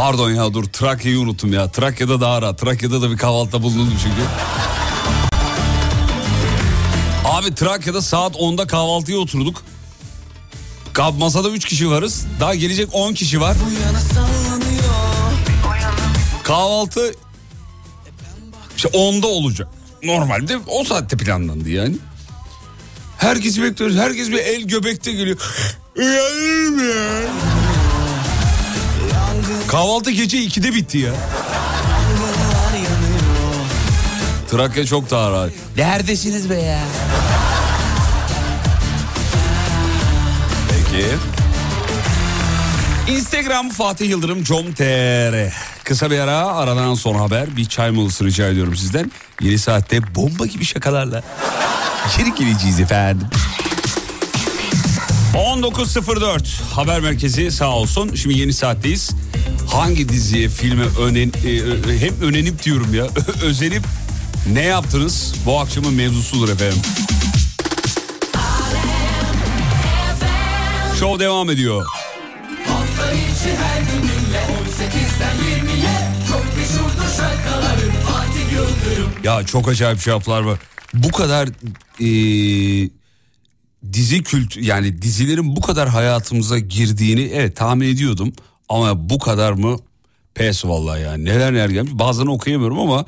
[SPEAKER 3] Pardon ya dur Trakya'yı unuttum ya. Trakya'da daha rahat. Trakya'da da bir kahvaltıda bulundum çünkü. Abi Trakya'da saat 10'da kahvaltıya oturduk. Masada 3 kişi varız. Daha gelecek 10 kişi var. Kahvaltı işte 10'da olacak. Normalde o saatte planlandı yani. Herkesi bekliyoruz. Herkes bir el göbekte geliyor. Uyanır mı ya? Kahvaltı gece 2'de bitti ya. Trakya çok daha rahat. Neredesiniz be ya? Peki. Instagram Fatih Yıldırım com.tr Kısa bir ara aradan son haber bir çay molası rica ediyorum sizden. Yeni saatte bomba gibi şakalarla içeri gireceğiz efendim. 19.04 haber merkezi sağ olsun. Şimdi yeni saatteyiz. Hangi diziye, filme önen, e, ö- hem önenip diyorum ya, özenip ne yaptınız? Bu akşamın mevzusudur efendim. Show devam ediyor. Ya çok acayip cevaplar var. Bu kadar e, dizi kült yani dizilerin bu kadar hayatımıza girdiğini evet tahmin ediyordum. Ama bu kadar mı? Pes vallahi yani. Neler neler gelmiş. Bazılarını okuyamıyorum ama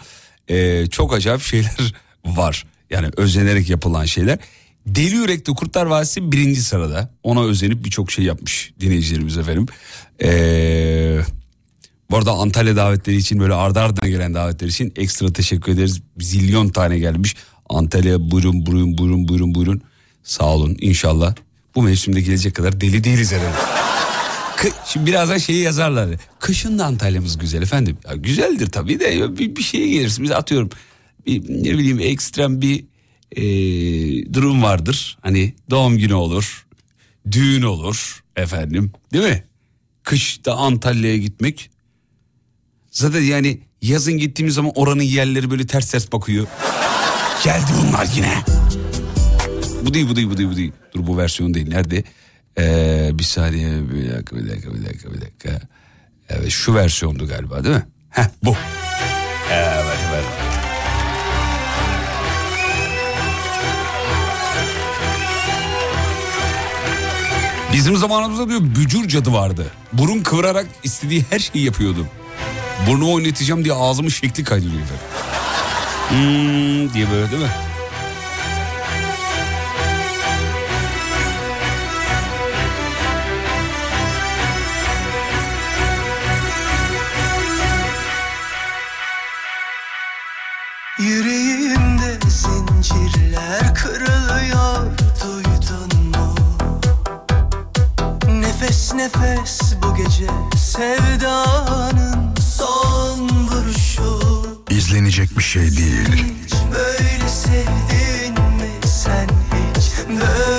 [SPEAKER 3] e, çok acayip şeyler var. Yani özenerek yapılan şeyler. Deli Yürekli Kurtlar Vadisi birinci sırada. Ona özenip birçok şey yapmış dinleyicilerimiz efendim. Eee... Bu arada Antalya davetleri için böyle ardı ardına gelen davetler için ekstra teşekkür ederiz. Zilyon tane gelmiş. Antalya buyurun buyurun buyurun buyurun buyurun. Sağ olun inşallah. Bu mevsimde gelecek kadar deli değiliz herhalde. Şimdi birazdan şeyi yazarlar. Kışın da Antalya'mız güzel efendim. Ya güzeldir tabii de bir, bir şeye gelirsiniz atıyorum. Bir, ne bileyim ekstrem bir e, durum vardır. Hani doğum günü olur. Düğün olur efendim değil mi? Kışta Antalya'ya gitmek Zaten yani yazın gittiğimiz zaman oranın yerleri böyle ters ters bakıyor. Geldi bunlar yine. Bu değil bu değil bu değil bu değil. Dur bu versiyon değil. Nerede? Ee, bir saniye bir dakika bir dakika bir dakika bir dakika. Evet şu versiyondu galiba değil mi? Heh bu. Evet evet. Bizim zamanımızda diyor bücür cadı vardı. Burun kıvırarak istediği her şeyi yapıyordu. Burnumu oynatacağım diye ağzımın şekli kaydırıyor efendim. Hmm, diye böyle değil mi?
[SPEAKER 7] Nefes bu gece sevdanın son vuruşu
[SPEAKER 2] İzlenecek bir şey değil.
[SPEAKER 7] Hiç böyle sevdin mi sen hiç böyle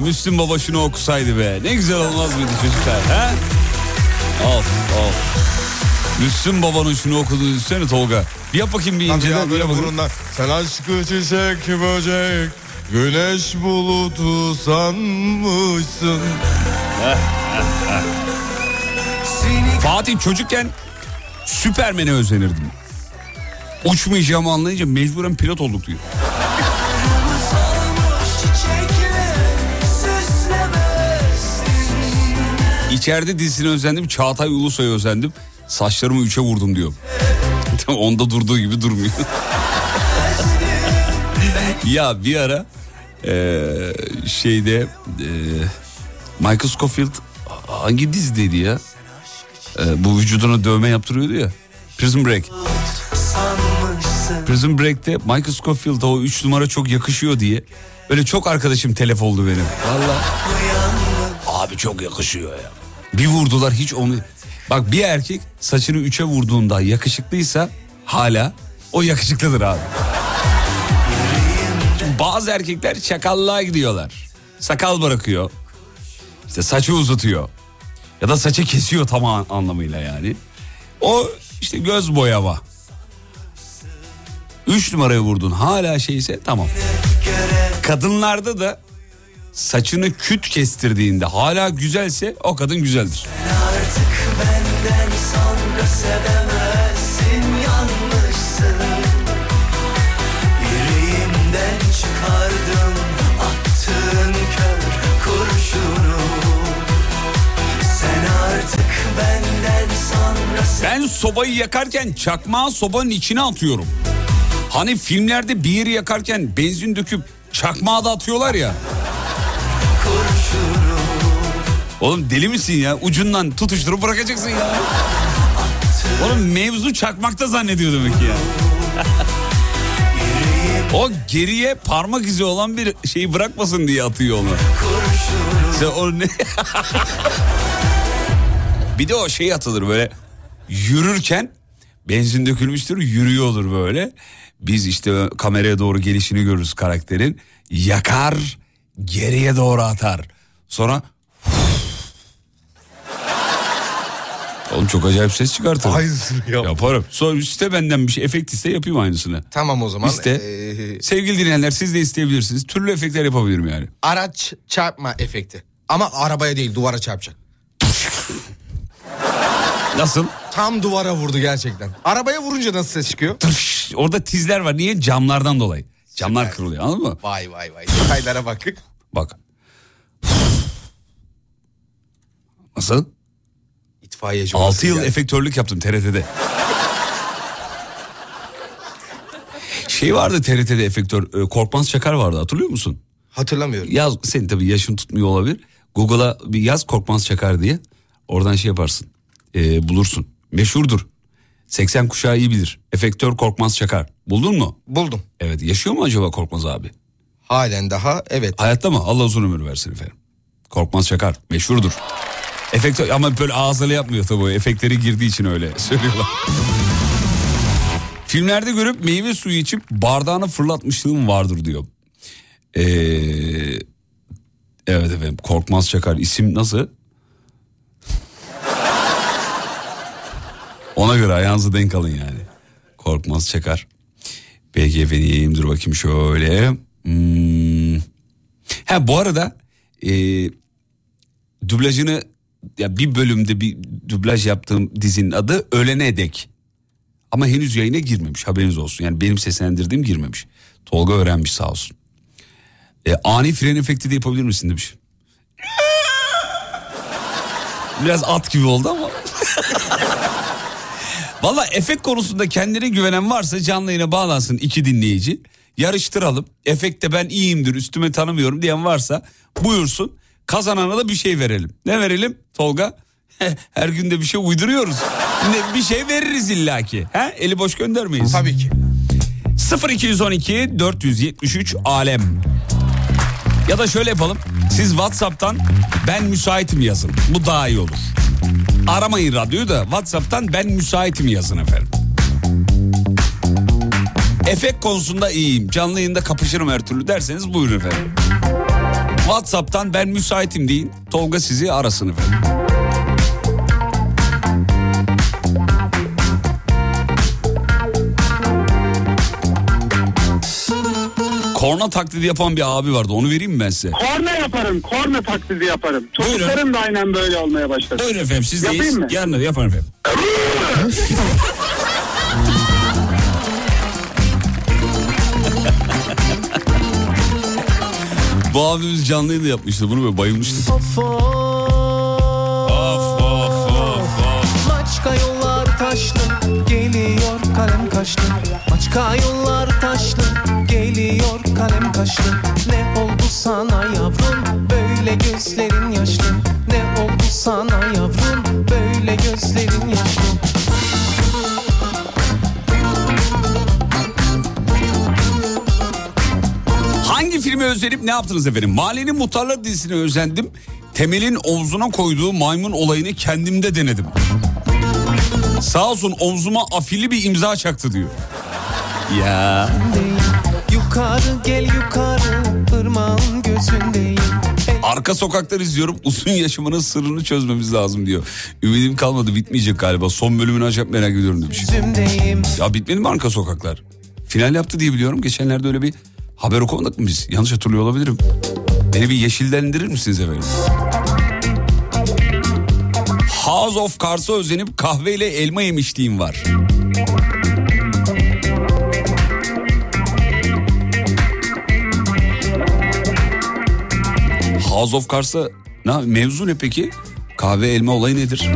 [SPEAKER 3] be Müslüm Baba şunu okusaydı be. Ne güzel olmaz mıydı çocuklar he? Of of. Müslüm Baba'nın şunu okuduğunu düşünsene Tolga. Bir yap bakayım bir inceden.
[SPEAKER 9] ya böyle burundan. Sen aşkı çiçek böcek Güneş bulutu sanmışsın
[SPEAKER 3] Fatih çocukken Süpermen'e özenirdim. Uçmayacağımı anlayınca mecburen pilot olduk diyor. İçeride dizisine özendim. Çağatay Ulusoy'a özendim. Saçlarımı üçe vurdum diyor. Onda durduğu gibi durmuyor. ya bir ara eee, şeyde eee, Michael Scofield hangi dizideydi ya? Eee, bu vücuduna dövme yaptırıyordu ya. Prison Break. Prison Break'te Michael Scofield'a o 3 numara çok yakışıyor diye. Böyle çok arkadaşım telef oldu benim. Valla. Abi çok yakışıyor ya. Bir vurdular hiç onu... Bak bir erkek saçını üçe vurduğunda yakışıklıysa hala o yakışıklıdır abi. Bazı erkekler çakallığa gidiyorlar. Sakal bırakıyor. İşte saçı uzatıyor. Ya da saçı kesiyor tam an- anlamıyla yani. O işte göz boyama. Üç numaraya vurdun hala şeyse tamam. Kadınlarda da saçını küt kestirdiğinde hala güzelse o kadın güzeldir. Ben sobayı yakarken çakmağı sobanın içine atıyorum. Hani filmlerde bir yeri yakarken benzin döküp çakmağı da atıyorlar ya. Oğlum deli misin ya? Ucundan tutuşturup bırakacaksın ya. Oğlum mevzu çakmakta zannediyor demek ki ya. o geriye parmak izi olan bir şeyi bırakmasın diye atıyor onu. Sen o ne? bir de o şey atılır böyle yürürken benzin dökülmüştür yürüyordur böyle. Biz işte kameraya doğru gelişini görürüz karakterin. Yakar geriye doğru atar. Sonra Oğlum çok acayip ses çıkartır.
[SPEAKER 9] Aynısını yap.
[SPEAKER 3] Yaparım. Sonra üstte benden bir şey efekt iste yapayım aynısını.
[SPEAKER 4] Tamam o zaman.
[SPEAKER 3] İste.
[SPEAKER 4] Ee,
[SPEAKER 3] Sevgili dinleyenler siz de isteyebilirsiniz. Türlü efektler yapabilirim yani.
[SPEAKER 4] araç çarpma efekti. Ama arabaya değil duvara çarpacak.
[SPEAKER 3] Nasıl?
[SPEAKER 4] Tam duvara vurdu gerçekten. Arabaya vurunca nasıl ses çıkıyor?
[SPEAKER 3] Tırş, orada tizler var. Niye? Camlardan dolayı. Camlar
[SPEAKER 4] Süper.
[SPEAKER 3] kırılıyor anladın mı?
[SPEAKER 4] Vay vay vay. Detaylara bak.
[SPEAKER 3] Bak. Nasıl?
[SPEAKER 4] İtfaiyeci.
[SPEAKER 3] 6 yıl
[SPEAKER 4] yani.
[SPEAKER 3] efektörlük yaptım TRT'de. şey vardı TRT'de efektör. e, Korkmaz Çakar vardı hatırlıyor musun?
[SPEAKER 4] Hatırlamıyorum.
[SPEAKER 3] Yaz senin tabii yaşın tutmuyor olabilir. Google'a bir yaz Korkmaz Çakar diye. Oradan şey yaparsın. e, bulursun. Meşhurdur. 80 kuşağı iyi bilir. Efektör Korkmaz Çakar. Buldun mu?
[SPEAKER 4] Buldum.
[SPEAKER 3] Evet. Yaşıyor mu acaba Korkmaz abi?
[SPEAKER 4] Halen daha evet.
[SPEAKER 3] Hayatta mı? Allah uzun ömür versin efendim. Korkmaz Çakar. Meşhurdur. Efektör ama böyle ağızla yapmıyor tabii. Efektleri girdiği için öyle söylüyorlar. Filmlerde görüp meyve suyu içip bardağını fırlatmışlığım vardır diyor. Ee, evet efendim Korkmaz Çakar isim nasıl? Ona göre ayağınızı denk alın yani. Korkmaz Çakar. Peki efendim dur bakayım şöyle. Hmm. Ha bu arada e, dublajını ya bir bölümde bir dublaj yaptığım dizinin adı Ölene Dek. Ama henüz yayına girmemiş haberiniz olsun. Yani benim seslendirdiğim girmemiş. Tolga öğrenmiş sağ olsun. E, ani fren efekti de yapabilir misin demiş. Biraz at gibi oldu ama. Valla efekt konusunda kendine güvenen varsa canlı yayına bağlansın iki dinleyici. Yarıştıralım. Efekte ben iyiyimdir üstüme tanımıyorum diyen varsa buyursun. Kazanana da bir şey verelim. Ne verelim Tolga? Her günde bir şey uyduruyoruz. Ne, bir şey veririz illaki. He? Eli boş göndermeyiz.
[SPEAKER 4] Tabii ki.
[SPEAKER 3] 0212 473 alem. Ya da şöyle yapalım. Siz WhatsApp'tan ben müsaitim yazın. Bu daha iyi olur. Aramayın radyoyu da WhatsApp'tan ben müsaitim yazın efendim. Efekt konusunda iyiyim. Canlı yayında kapışırım her türlü derseniz buyurun efendim. WhatsApp'tan ben müsaitim deyin. Tolga sizi arasın efendim. Korna taklidi yapan bir abi vardı. Onu vereyim mi ben size?
[SPEAKER 10] Korna yaparım, korna taklidi yaparım. Çocuklarım da aynen böyle olmaya başladı.
[SPEAKER 3] Buyurun efendim sizdeyiz.
[SPEAKER 10] Yapayım mı?
[SPEAKER 3] Yarın da yapın efendim. Bu abimiz canlı yayında yapmıştı bunu böyle bayılmıştı.
[SPEAKER 11] Of of Maçka yollar taşlı Geliyor kalem kaşlı. Maçka yollar taşlı Geliyor kalem kaşlı. Ne oldu sana yavrum Böyle gözlerin yaşlı. Ne oldu sana yavrum Böyle gözlerin yaşlı
[SPEAKER 3] Hangi filme özenip ne yaptınız efendim? Mahallenin Muhtarlar dizisine özendim. Temel'in omzuna koyduğu maymun olayını kendimde denedim. Sağ olsun omzuma afili bir imza çaktı diyor. Ya.
[SPEAKER 11] Yukarı gel yukarı Irmağın gözündeyim
[SPEAKER 3] Arka sokaklar izliyorum. Uzun yaşamının sırrını çözmemiz lazım diyor. Ümidim kalmadı bitmeyecek galiba. Son bölümünü acayip merak ediyorum demiş. Ya bitmedi mi arka sokaklar? Final yaptı diye biliyorum. Geçenlerde öyle bir haber okumadık mı biz? Yanlış hatırlıyor olabilirim. Beni bir yeşillendirir misiniz efendim? House of Cards'a özenip kahveyle elma yemişliğim var. House of Cards'a ne, mevzu ne peki? Kahve elma olayı nedir?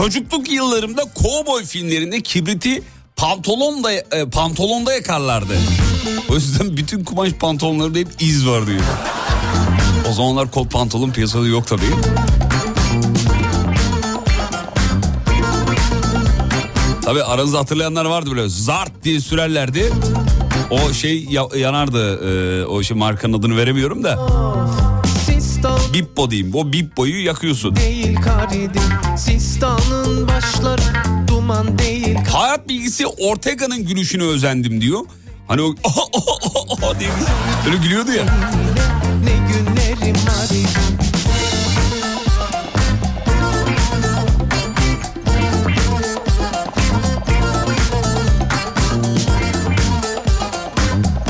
[SPEAKER 3] Çocukluk yıllarımda kovboy filmlerinde kibriti pantolonda e, pantolonda yakarlardı. O yüzden bütün kumaş pantolonlarımda hep iz var diyor. O zamanlar kot pantolon piyasada yok tabii. Tabii aranızda hatırlayanlar vardı böyle zart diye sürerlerdi. O şey ya- yanardı. e, o şey markanın adını veremiyorum da. Bippo diyeyim. O Bippo'yu yakıyorsun.
[SPEAKER 11] değil karidim Sistanın başları Duman değil
[SPEAKER 3] Hayat bilgisi Ortega'nın gülüşüne özendim diyor. Hani o diye öyle gülüyordu ya.
[SPEAKER 11] Ne günlerim var idi.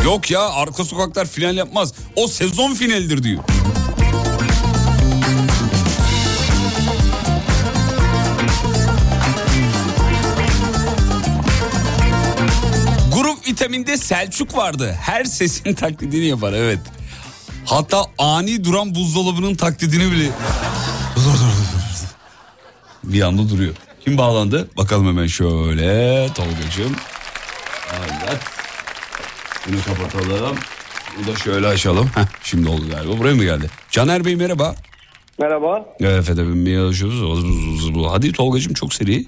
[SPEAKER 3] Yok ya arka sokaklar final yapmaz. O sezon finalidir diyor. Grup vitaminde Selçuk vardı. Her sesin taklidini yapar evet. Hatta ani duran buzdolabının taklidini bile... Bir anda duruyor. Kim bağlandı? Bakalım hemen şöyle Tolgacığım. Evet. Bunu kapatalım. Bu da şöyle açalım. Heh, şimdi oldu galiba. Buraya mı geldi? Caner Bey merhaba.
[SPEAKER 10] Merhaba.
[SPEAKER 3] Evet efendim. bir yazıyoruz. Hadi Tolgacığım çok seri.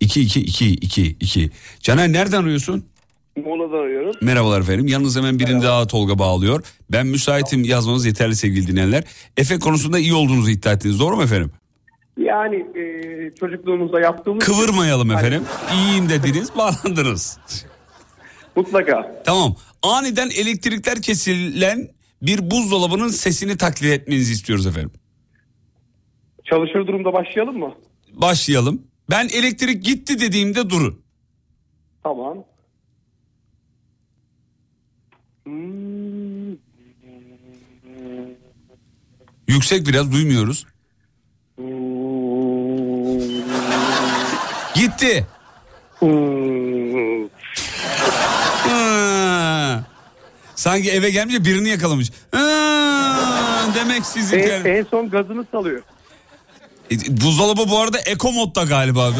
[SPEAKER 3] 2 2 2 2 2. Caner nereden arıyorsun?
[SPEAKER 10] Muğla'dan arıyorum.
[SPEAKER 3] Merhabalar efendim. Yalnız hemen birini daha Tolga bağlıyor. Ben müsaitim yazmanız yeterli sevgili dinleyenler. Efe konusunda iyi olduğunuzu iddia ettiniz. Doğru mu efendim?
[SPEAKER 10] Yani e, çocukluğumuzda yaptığımız...
[SPEAKER 3] Kıvırmayalım efendim. İyiyim dediniz, bağlandınız.
[SPEAKER 10] Mutlaka.
[SPEAKER 3] Tamam. Aniden elektrikler kesilen bir buzdolabının sesini taklit etmenizi istiyoruz efendim.
[SPEAKER 10] Çalışır durumda başlayalım mı?
[SPEAKER 3] Başlayalım. Ben elektrik gitti dediğimde durun.
[SPEAKER 10] Tamam.
[SPEAKER 3] Yüksek biraz duymuyoruz. Gitti. Sanki eve gelmiş de birini yakalamış. Demek sizi...
[SPEAKER 10] En, en son gazını salıyor.
[SPEAKER 3] E, Buzdolabı bu arada eko modda galiba.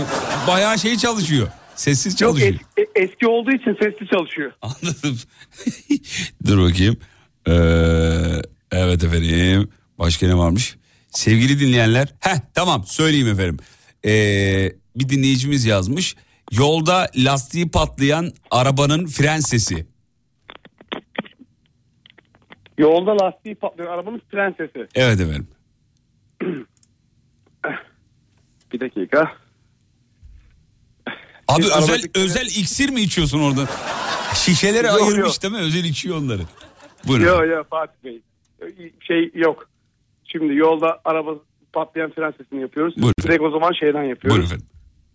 [SPEAKER 3] Bayağı şey çalışıyor. Sessiz
[SPEAKER 10] Yok
[SPEAKER 3] çalışıyor.
[SPEAKER 10] es- e- eski olduğu için sesli çalışıyor.
[SPEAKER 3] Anladım. Dur bakayım. Ee, evet efendim. Başka ne varmış? Sevgili dinleyenler. Heh tamam söyleyeyim efendim. Ee, bir dinleyicimiz yazmış. Yolda lastiği patlayan arabanın fren sesi.
[SPEAKER 10] Yolda lastiği patlıyor. Arabanın fren sesi.
[SPEAKER 3] Evet efendim.
[SPEAKER 10] Bir dakika.
[SPEAKER 3] Abi
[SPEAKER 10] Biz
[SPEAKER 3] özel
[SPEAKER 10] arabadaki-
[SPEAKER 3] özel iksir mi içiyorsun orada? Şişeleri
[SPEAKER 10] Yok,
[SPEAKER 3] ayırmış
[SPEAKER 10] yok.
[SPEAKER 3] değil mi? Özel içiyor onları. Buyurun.
[SPEAKER 10] Yok yok Fatih Bey. Şey yok. Şimdi yolda araba patlayan fren sesini yapıyoruz.
[SPEAKER 3] Buyurun.
[SPEAKER 10] Direkt o zaman şeyden yapıyoruz.
[SPEAKER 3] Buyurun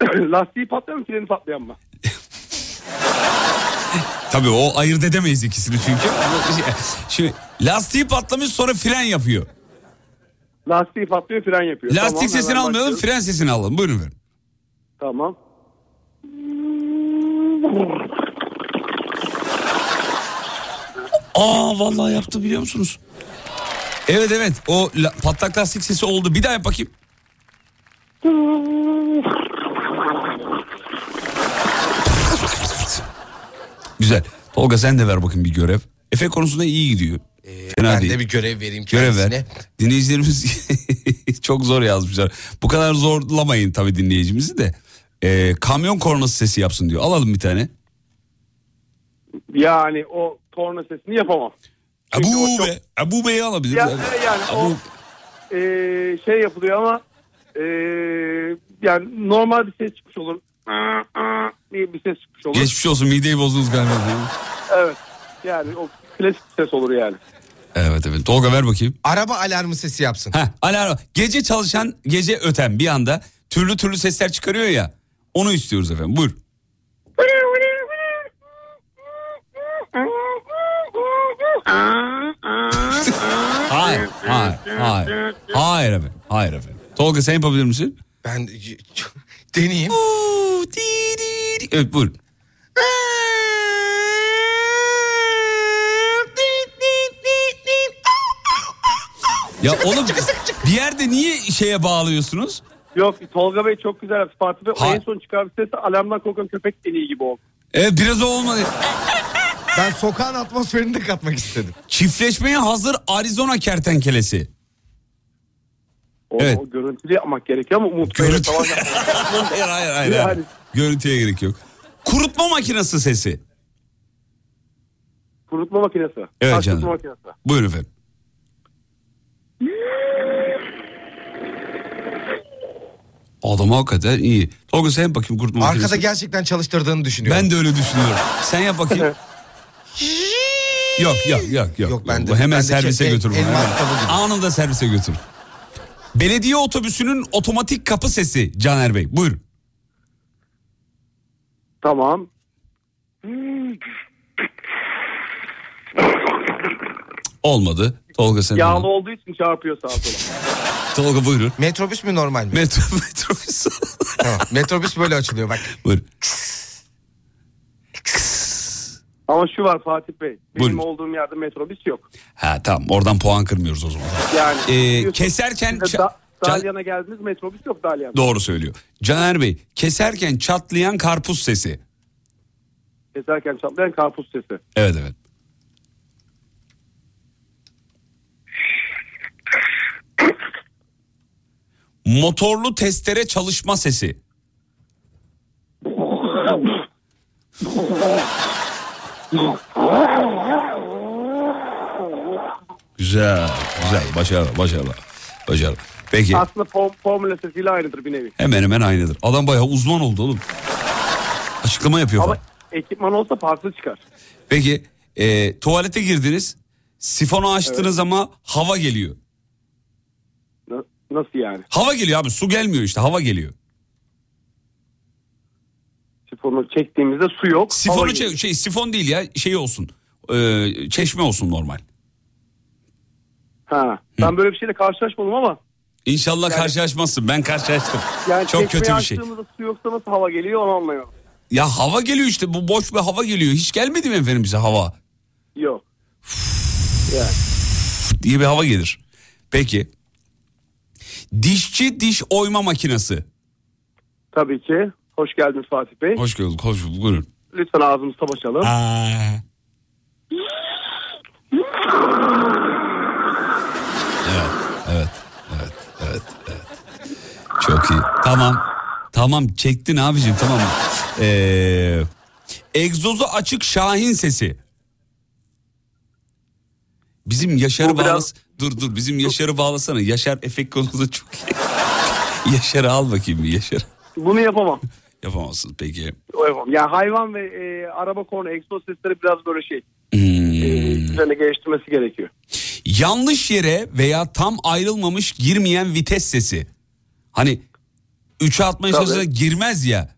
[SPEAKER 3] efendim.
[SPEAKER 10] Lastiği patlayan mı freni patlayan mı?
[SPEAKER 3] Tabii o ayırt edemeyiz ikisini çünkü. Şimdi lastiği patlamış sonra fren yapıyor.
[SPEAKER 10] Lastiği patlıyor fren yapıyor.
[SPEAKER 3] Lastik
[SPEAKER 10] Tamam,
[SPEAKER 3] sesini almayalım
[SPEAKER 10] başlıyoruz.
[SPEAKER 3] fren sesini alalım. Buyurun efendim.
[SPEAKER 10] Tamam.
[SPEAKER 3] Aa vallahi yaptı biliyor musunuz? Evet evet o la- patlak lastik sesi oldu. Bir daha yap bakayım. Güzel. Tolga sen de ver bakayım bir görev. Efe konusunda iyi gidiyor. Fena
[SPEAKER 4] ben
[SPEAKER 3] değil.
[SPEAKER 4] de bir görev vereyim
[SPEAKER 3] Görev
[SPEAKER 4] kendisine.
[SPEAKER 3] ver. Dinleyicilerimiz çok zor yazmışlar. Bu kadar zorlamayın tabii dinleyicimizi de. Ee, kamyon kornası sesi yapsın diyor. Alalım bir tane.
[SPEAKER 10] Yani o torna sesini yapamam. Çünkü o
[SPEAKER 3] Abu
[SPEAKER 10] çok-
[SPEAKER 3] be. Abu Bey'i alabiliriz.
[SPEAKER 10] Ya, yani o
[SPEAKER 3] Abu-
[SPEAKER 10] e, şey yapılıyor ama e, yani normal bir ses çıkmış olur. diye bir ses çıkmış olur.
[SPEAKER 3] Geçmiş olsun mideyi bozdunuz galiba.
[SPEAKER 10] Evet. Yani o klasik ses olur yani.
[SPEAKER 3] Evet evet. Tolga ver bakayım.
[SPEAKER 4] Araba alarmı sesi yapsın.
[SPEAKER 3] Heh, alarm. Gece çalışan gece öten bir anda türlü türlü sesler çıkarıyor ya. Onu istiyoruz efendim. Buyur. Hayır, hayır, hayır. Hayır efendim, hayır efendim. Tolga sen yapabilir misin?
[SPEAKER 4] Ben deneyeyim.
[SPEAKER 3] Evet buyur. Ya oğlum bir yerde niye şeye bağlıyorsunuz?
[SPEAKER 10] Yok Tolga Bey çok güzel yaptı. Fatih Bey
[SPEAKER 3] Ha-
[SPEAKER 10] en son çıkardığı ses alarmdan korkan köpek deliği gibi oldu.
[SPEAKER 3] Evet biraz o olmadı.
[SPEAKER 4] Ben sokağın atmosferini de katmak istedim.
[SPEAKER 3] Çiftleşmeye hazır Arizona kertenkelesi.
[SPEAKER 10] O,
[SPEAKER 3] Evet.
[SPEAKER 10] o görüntülü yapmak gerekiyor ama Umut Bey'le
[SPEAKER 3] Görüntü-
[SPEAKER 10] falan yapmak.
[SPEAKER 3] hayır hayır hayır.
[SPEAKER 10] Yani-
[SPEAKER 3] hayır. Görüntüye gerek yok. Kurutma makinesi sesi.
[SPEAKER 10] Kurutma makinesi.
[SPEAKER 3] Evet
[SPEAKER 10] Taş
[SPEAKER 3] canım.
[SPEAKER 10] kurutma makinesi.
[SPEAKER 3] Buyurun efendim. Adam hakikaten iyi. Tolga sen yap bakayım
[SPEAKER 4] Arkada
[SPEAKER 3] makinesi.
[SPEAKER 4] gerçekten çalıştırdığını düşünüyorum.
[SPEAKER 3] Ben de öyle düşünüyorum. Sen yap bakayım. yok yok yok yok.
[SPEAKER 4] Yok, ben de-
[SPEAKER 3] Bu hemen
[SPEAKER 4] bendeki
[SPEAKER 3] servise
[SPEAKER 4] el-
[SPEAKER 3] götür bunu. hemen. Anında servise götür. Belediye otobüsünün otomatik kapı sesi Caner Bey. Buyurun.
[SPEAKER 10] Tamam.
[SPEAKER 3] Olmadı. Tolga sen.
[SPEAKER 10] Yağlı olduğu için çarpıyor sağa sola.
[SPEAKER 3] Tolga buyurun.
[SPEAKER 4] Metrobüs mü normal mi?
[SPEAKER 3] Metro, metrobüs.
[SPEAKER 4] Tamam. Metrobüs böyle açılıyor bak.
[SPEAKER 3] Buyurun.
[SPEAKER 10] Ama şu var Fatih Bey. Benim
[SPEAKER 3] Buyurun.
[SPEAKER 10] olduğum yerde metrobüs yok.
[SPEAKER 3] Ha tamam oradan puan kırmıyoruz o zaman.
[SPEAKER 10] Yani
[SPEAKER 3] Ee, keserken ça-
[SPEAKER 10] Da- Dalyan'a geldiniz metrobüs yok Dalyan'da.
[SPEAKER 3] Doğru söylüyor. Caner Bey keserken çatlayan karpuz sesi.
[SPEAKER 10] Keserken çatlayan karpuz sesi.
[SPEAKER 3] Evet evet. Motorlu testere çalışma sesi. Güzel, güzel. Başarılı, başarılı. Başarılı. Peki.
[SPEAKER 10] Aslında pom, formüle sesiyle aynıdır bir nevi.
[SPEAKER 3] Hemen hemen aynıdır. Adam bayağı uzman oldu oğlum. Açıklama yapıyor
[SPEAKER 10] Ama
[SPEAKER 3] falan.
[SPEAKER 10] ekipman olsa farklı çıkar.
[SPEAKER 3] Peki e, tuvalete girdiniz. Sifonu açtınız ama hava geliyor.
[SPEAKER 10] Na- Nasıl yani?
[SPEAKER 3] Hava geliyor abi su gelmiyor işte hava geliyor.
[SPEAKER 10] Sifonu çektiğimizde su yok.
[SPEAKER 3] Sifonu
[SPEAKER 10] geliyor.
[SPEAKER 3] çe- şey sifon değil ya şey olsun. E, çeşme olsun normal.
[SPEAKER 10] Ha. Ben böyle bir şeyle karşılaşmadım ama.
[SPEAKER 3] İnşallah
[SPEAKER 10] Yani-
[SPEAKER 3] karşılaşmazsın. Ben karşılaştım.
[SPEAKER 10] Yani
[SPEAKER 3] Çok kötü bir şey.
[SPEAKER 10] su yoksa nasıl hava geliyor onu anlamıyorum.
[SPEAKER 3] Ya hava geliyor işte bu boş bir hava geliyor. Hiç gelmedi mi efendim bize hava?
[SPEAKER 10] Yok. Yani.
[SPEAKER 3] diye bir hava gelir. Peki. Dişçi diş oyma makinesi.
[SPEAKER 10] Tabii ki. Hoş geldiniz Fatih Bey.
[SPEAKER 3] Hoş geldin. Hoş bulduk. Buyurun.
[SPEAKER 10] Lütfen ağzımızı savaşalım.
[SPEAKER 3] Evet, evet, evet, evet, evet. Çok iyi. Tamam. Tamam çektin abicim tamam. Ee, egzozu açık Şahin sesi. Bizim Yaşar'ı
[SPEAKER 10] Bu biraz-
[SPEAKER 3] bağlas... Dur dur bizim Yaşar'ı bağlasana. Yaşar efekt konusunda çok iyi. Yaşar'ı al bakayım bir Yaşar.
[SPEAKER 10] Bunu yapamam.
[SPEAKER 3] Yapamazsın peki.
[SPEAKER 10] Yapamam. Yani hayvan ve e, araba korna egzoz sesleri biraz böyle şey.
[SPEAKER 3] Hmm.
[SPEAKER 10] E, üzerine geliştirmesi gerekiyor.
[SPEAKER 3] Yanlış yere veya tam ayrılmamış girmeyen vites sesi. Hani 3'e atmaya çalışsa girmez ya.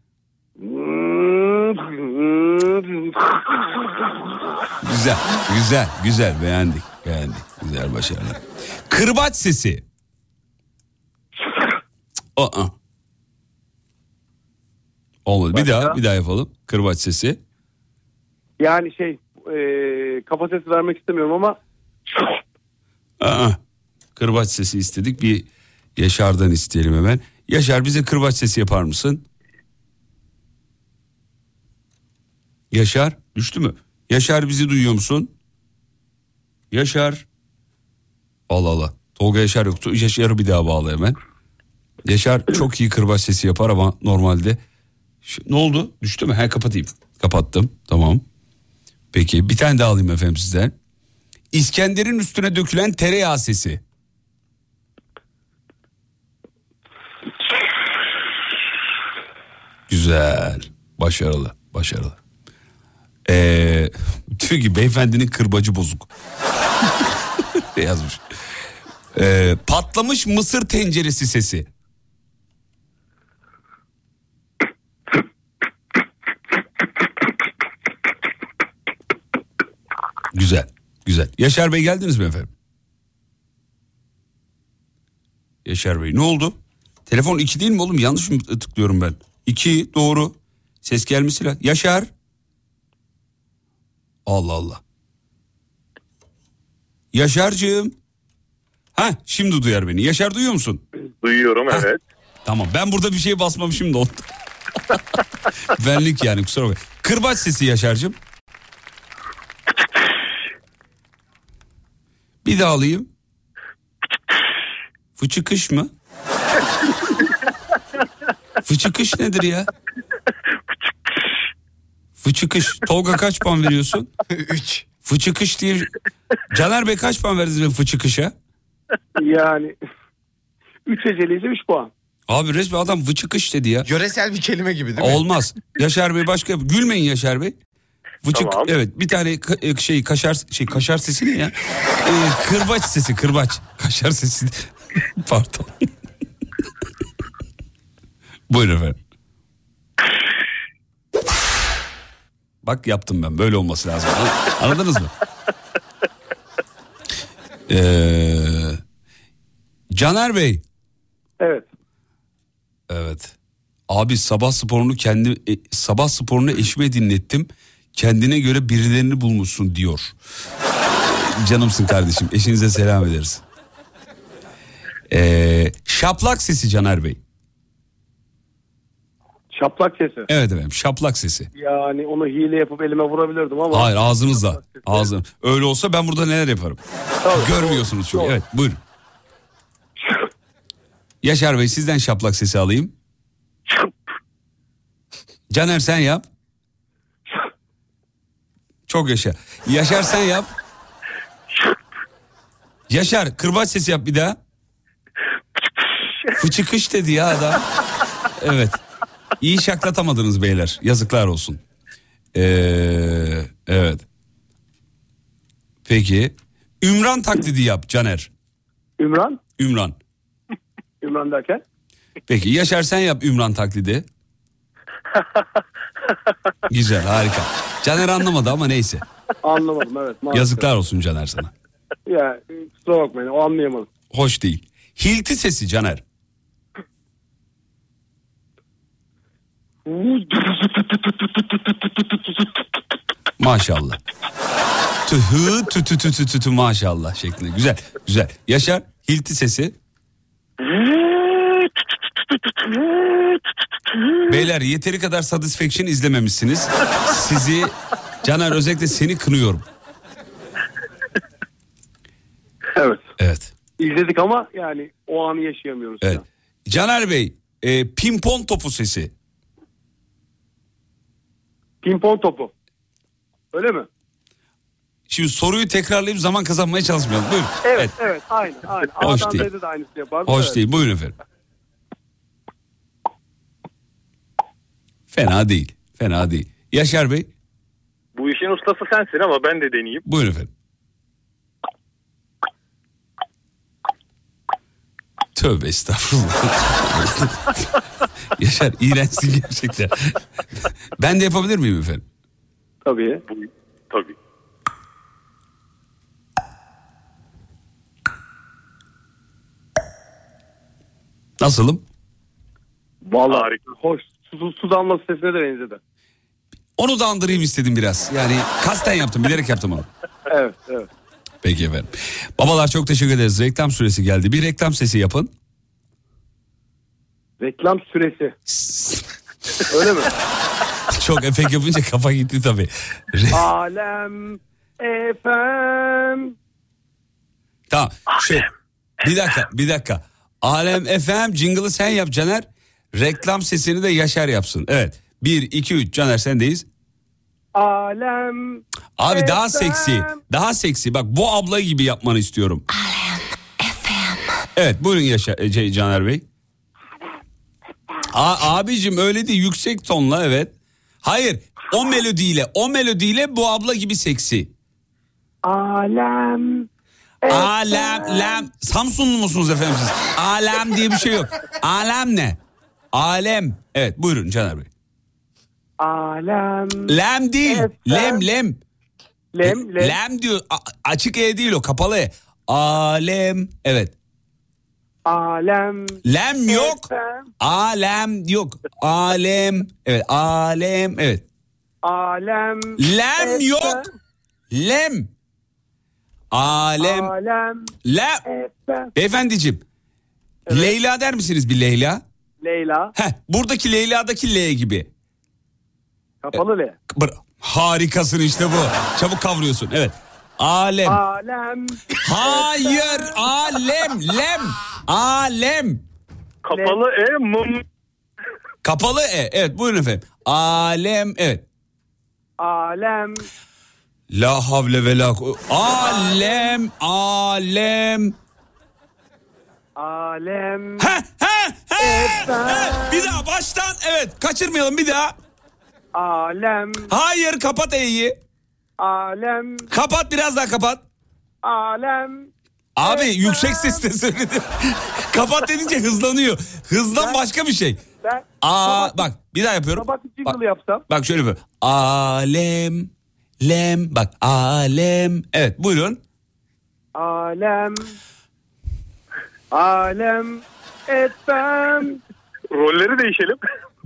[SPEAKER 3] Güzel, güzel, güzel. Beğendik, beğendik. Güzel, başarılı. Kırbaç sesi. Aa. Olmadı. Bir daha, bir daha yapalım. Kırbaç sesi.
[SPEAKER 10] Yani şey e, kafa sesi vermek istemiyorum ama
[SPEAKER 3] Aa. Kırbaç sesi istedik. Bir Yaşar'dan isteyelim hemen. Yaşar bize kırbaç sesi yapar mısın? Yaşar düştü mü? Yaşar bizi duyuyor musun? Yaşar. Allah Allah. Tolga Yaşar yoktu. Yaşar'ı bir daha bağla hemen. Yaşar çok iyi kırbaç sesi yapar ama normalde. Ne oldu? Düştü mü? He kapatayım. Kapattım. Tamam. Peki bir tane daha alayım efendim sizden. İskender'in üstüne dökülen tereyağı sesi. Güzel. Başarılı. Başarılı. Ee, diyor ki beyefendinin kırbacı bozuk. Yazmış. Ee, patlamış mısır tenceresi sesi. Güzel. Güzel. Yaşar Bey geldiniz mi efendim? Yaşar Bey ne oldu? Telefon 2 değil mi oğlum? Yanlış mı tıklıyorum ben? 2 doğru. Ses gelmesi lazım. Yaşar. Allah Allah. Yaşar'cığım. Ha şimdi duyar beni. Yaşar duyuyor musun?
[SPEAKER 12] Duyuyorum evet.
[SPEAKER 3] Tamam ben burada bir şey basmamışım da oldu. Benlik yani kusura bakma. Kırbaç sesi Yaşar'cığım. Bir daha alayım. Fıçıkış mı? Fıçıkış nedir ya? Fıçıkış. Tolga kaç puan veriyorsun?
[SPEAKER 4] 3.
[SPEAKER 3] Fıçıkış diye... Caner Bey kaç puan verdiniz be fıçıkışa?
[SPEAKER 10] yani 3 eceliyse 3 puan.
[SPEAKER 3] Abi resmen adam vıçıkış dedi ya.
[SPEAKER 4] Yöresel bir kelime gibi değil mi?
[SPEAKER 3] Olmaz. Yaşar Bey başka gülmeyin Yaşar Bey. Vıçık
[SPEAKER 12] Tamam.
[SPEAKER 3] evet bir tane ka- e, şey kaşar şey kaşar sesi ne ya? Ee, kırbaç sesi kırbaç. Kaşar sesi. Pardon. Buyurun efendim. Bak yaptım ben böyle olması lazım. An- Anladınız mı? Ee, Caner Bey.
[SPEAKER 10] Evet.
[SPEAKER 3] Evet. Abi sabah sporunu kendi e, sabah sporunu eşime dinlettim. Kendine göre birilerini bulmuşsun diyor. Canımsın kardeşim. Eşinize selam ederiz. Ee, şaplak sesi Caner Bey.
[SPEAKER 10] Şaplak sesi.
[SPEAKER 3] Evet efendim şaplak sesi.
[SPEAKER 10] Yani onu hile yapıp elime vurabilirdim ama.
[SPEAKER 3] Hayır ağzınızla. Ağzın. Öyle olsa ben burada neler yaparım.
[SPEAKER 10] Tabii,
[SPEAKER 3] Görmüyorsunuz çünkü.
[SPEAKER 10] doğru.
[SPEAKER 3] Evet buyurun. Yaşar Bey sizden şaplak sesi alayım. Caner sen yap. Çok yaşa. Yaşar sen yap. Yaşar kırbaç sesi yap bir daha. Fıçıkış dedi ya adam. Evet. İyi şaklatamadınız beyler. Yazıklar olsun. Ee, evet. Peki. Ümran taklidi yap Caner.
[SPEAKER 10] Ümran?
[SPEAKER 3] Ümran.
[SPEAKER 10] Ümran derken?
[SPEAKER 3] Peki Yaşar sen yap Ümran taklidi. Güzel harika. Caner anlamadı ama neyse.
[SPEAKER 10] Anlamadım evet. maalesef.
[SPEAKER 3] Yazıklar olsun Caner sana.
[SPEAKER 10] Ya kusura bakmayın o anlayamadım.
[SPEAKER 3] Hoş değil. Hilti sesi Caner. Maşallah. Tühü tü tü tü tü tü tü maşallah şeklinde. Güzel güzel. Yaşar hilti sesi. Beyler yeteri kadar Satisfaction izlememişsiniz. Sizi Caner özellikle seni kınıyorum.
[SPEAKER 10] Evet.
[SPEAKER 3] Evet.
[SPEAKER 10] İzledik ama yani o anı yaşayamıyoruz.
[SPEAKER 3] Evet. Caner Bey, e, pimpon topu sesi.
[SPEAKER 10] Pimpon topu. Öyle mi?
[SPEAKER 3] Şimdi soruyu tekrarlayıp zaman kazanmaya çalışmayalım. Buyurun.
[SPEAKER 10] Evet, evet, aynı, aynı.
[SPEAKER 3] Hoş
[SPEAKER 10] A'dan
[SPEAKER 3] değil.
[SPEAKER 10] De aynısı yapardı.
[SPEAKER 3] Hoş
[SPEAKER 10] evet.
[SPEAKER 3] değil. Buyurun efendim. Fena değil. Fena değil. Yaşar Bey
[SPEAKER 12] Bu işin ustası sensin ama ben de deneyeyim.
[SPEAKER 3] buyurun efendim. Tövbe estağfurullah. Yaşar iğrençsin gerçekten. ben de yapabilir miyim efendim?
[SPEAKER 10] Tabii.
[SPEAKER 12] Tabii.
[SPEAKER 3] Nasılım?
[SPEAKER 10] Vallahi hoş. Su, su damlası sesine de benzedi.
[SPEAKER 3] Onu da andırayım istedim biraz. Yani kasten yaptım, bilerek yaptım onu.
[SPEAKER 10] Evet, evet.
[SPEAKER 3] Peki efendim. Babalar çok teşekkür ederiz. Reklam süresi geldi. Bir reklam sesi yapın.
[SPEAKER 10] Reklam süresi. Öyle mi?
[SPEAKER 3] Çok efekt yapınca kafa gitti tabii.
[SPEAKER 10] Alem efem.
[SPEAKER 3] tamam. Şey, bir dakika, bir dakika. Alem FM jingle'ı sen yap Caner. Reklam sesini de Yaşar yapsın. Evet. 1, 2, 3 Caner sendeyiz.
[SPEAKER 10] Alem.
[SPEAKER 3] Abi daha
[SPEAKER 10] FM.
[SPEAKER 3] seksi. Daha seksi. Bak bu abla gibi yapmanı istiyorum. Evet buyurun Yaşar, e, C- Caner Bey. A, abicim öyle değil yüksek tonla evet. Hayır o melodiyle o melodiyle bu abla gibi seksi.
[SPEAKER 10] Alem.
[SPEAKER 3] Alem, lem. Samsunlu musunuz efendim siz? Alem diye bir şey yok. Alem ne? Alem. Evet buyurun Caner Bey.
[SPEAKER 10] Alem.
[SPEAKER 3] Lem değil. Lem lem.
[SPEAKER 10] Lem, lem.
[SPEAKER 3] Lem diyor. A- açık E değil o kapalı E. Alem. Evet.
[SPEAKER 10] Alem.
[SPEAKER 3] Lem yok.
[SPEAKER 10] Efem.
[SPEAKER 3] Alem yok. Alem. Evet. Alem. Evet.
[SPEAKER 10] Alem.
[SPEAKER 3] Lem
[SPEAKER 10] efem.
[SPEAKER 3] yok. Lem. Alem.
[SPEAKER 10] Alem.
[SPEAKER 3] Lem.
[SPEAKER 10] Efem.
[SPEAKER 3] Beyefendiciğim. Leyla der misiniz bir Leyla?
[SPEAKER 10] Leyla.
[SPEAKER 3] Heh, buradaki Leyla'daki L gibi.
[SPEAKER 10] Kapalı L.
[SPEAKER 3] Bra- Harikasın işte bu. Çabuk kavruyorsun. Evet. Alem.
[SPEAKER 10] Alem.
[SPEAKER 3] Hayır. Alem. Lem. Alem.
[SPEAKER 12] Kapalı E mum.
[SPEAKER 3] Kapalı E. Evet buyurun efendim. Alem. Evet.
[SPEAKER 10] Alem.
[SPEAKER 3] La havle ve la Alem. Alem.
[SPEAKER 10] Alem.
[SPEAKER 3] Heh, heh, heh. Bir daha baştan. Evet. Kaçırmayalım bir daha.
[SPEAKER 10] Alem.
[SPEAKER 3] Hayır kapat E'yi.
[SPEAKER 10] Alem.
[SPEAKER 3] Kapat biraz daha kapat.
[SPEAKER 10] Alem.
[SPEAKER 3] Abi yüksek sesle söyledim. kapat dedince hızlanıyor. Hızdan başka bir şey.
[SPEAKER 10] Ben
[SPEAKER 3] Aa bak bir daha yapıyorum.
[SPEAKER 10] bir jingle yapsam.
[SPEAKER 3] Bak şöyle bir. Alem. Lem. Bak alem. Evet buyurun.
[SPEAKER 10] Alem. Alem. Efem.
[SPEAKER 12] Rolleri değişelim.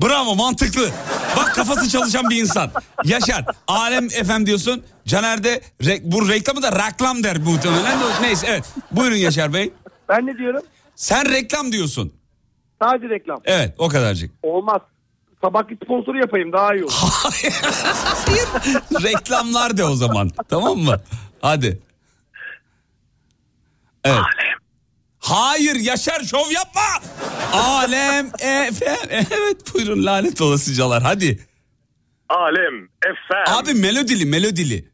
[SPEAKER 3] Bravo mantıklı. Bak kafası çalışan bir insan. Yaşar. Alem efem diyorsun. Caner de re- bu reklamı da reklam der muhtemelen. Neyse evet. Buyurun Yaşar Bey.
[SPEAKER 10] Ben ne diyorum?
[SPEAKER 3] Sen reklam diyorsun.
[SPEAKER 10] Sadece reklam.
[SPEAKER 3] Evet o kadarcık.
[SPEAKER 10] Olmaz. Sabahki sponsoru yapayım daha iyi olur.
[SPEAKER 3] Reklamlar de o zaman. Tamam mı? Hadi. Evet. Hayır Yaşar şov yapma. Alem efem. Evet buyurun lanet olasıcalar hadi.
[SPEAKER 12] Alem FM.
[SPEAKER 3] Abi melodili melodili.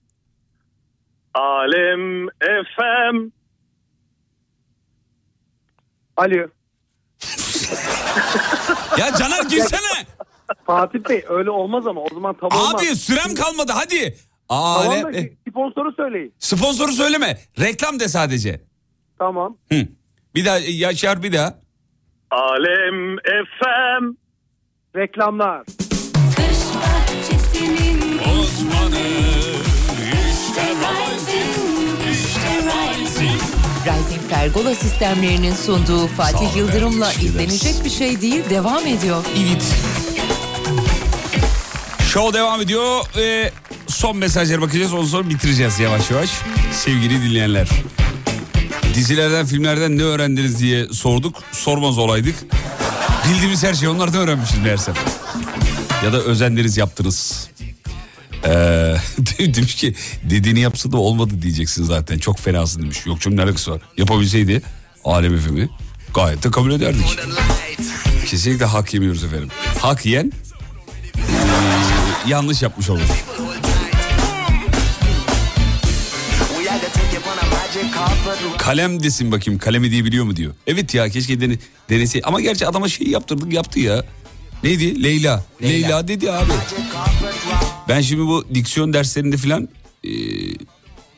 [SPEAKER 12] Alem FM.
[SPEAKER 10] Alo.
[SPEAKER 3] Ya Caner girsene.
[SPEAKER 10] Fatih Bey öyle olmaz ama o zaman tam olmaz.
[SPEAKER 3] Abi sürem kalmadı hadi.
[SPEAKER 10] Tamam
[SPEAKER 3] Alem.
[SPEAKER 10] da
[SPEAKER 3] e,
[SPEAKER 10] sponsoru söyleyin.
[SPEAKER 3] Sponsoru söyleme. Reklam de sadece.
[SPEAKER 10] Tamam.
[SPEAKER 3] Hı. Bir daha Yaşar bir daha.
[SPEAKER 12] Alem FM.
[SPEAKER 10] Reklamlar.
[SPEAKER 6] Kış bahçesinin uzmanı İşte Rising, işte Rising
[SPEAKER 1] Rising Pergola sistemlerinin sunduğu Fatih
[SPEAKER 3] Sağ
[SPEAKER 1] Yıldırım'la
[SPEAKER 3] ederiz.
[SPEAKER 1] izlenecek bir şey değil devam ediyor.
[SPEAKER 3] Evet. Show devam ediyor. Ee, son mesajlara bakacağız. Ondan sonra bitireceğiz yavaş yavaş. Sevgili dinleyenler. Dizilerden, filmlerden ne öğrendiniz diye sorduk. Sormaz olaydık. Bildiğimiz her şeyi onlardan öğrenmişiz meğerse. Ya da özendiniz yaptınız. Ee, demiş ki dediğini yapsa da olmadı diyeceksin zaten. Çok fenasın demiş. Yok canım ne alakası var. Yapabilseydi alem efemi gayet de kabul ederdik. Kesinlikle hak yemiyoruz efendim. Hak yiyen eee, yanlış yapmış olur. Kalem desin bakayım kalemi diye biliyor mu diyor. Evet ya keşke dene, denese. Ama gerçi adama şey yaptırdık yaptı ya. Neydi? Leyla. Leyla, dedi abi. Ben şimdi bu diksiyon derslerinde falan e,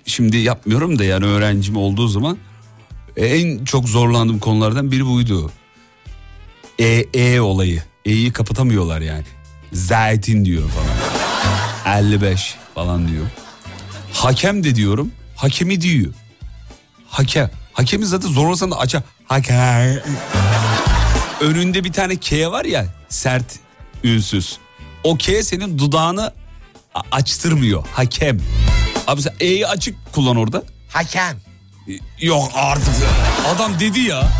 [SPEAKER 3] şimdi yapmıyorum da yani öğrencim olduğu zaman e, en çok zorlandığım konulardan biri buydu. E, e olayı. E'yi kapatamıyorlar yani. Zeytin diyor falan. 55 falan diyor. Hakem de diyorum. Hakemi diyor. Hakem. Hakemi zaten zorlasan da aça. Hakem. Önünde bir tane K var ya sert ünsüz. O K senin dudağını açtırmıyor. Hakem. Abi sen E'yi açık kullan orada.
[SPEAKER 4] Hakem.
[SPEAKER 3] Yok artık. Adam dedi ya.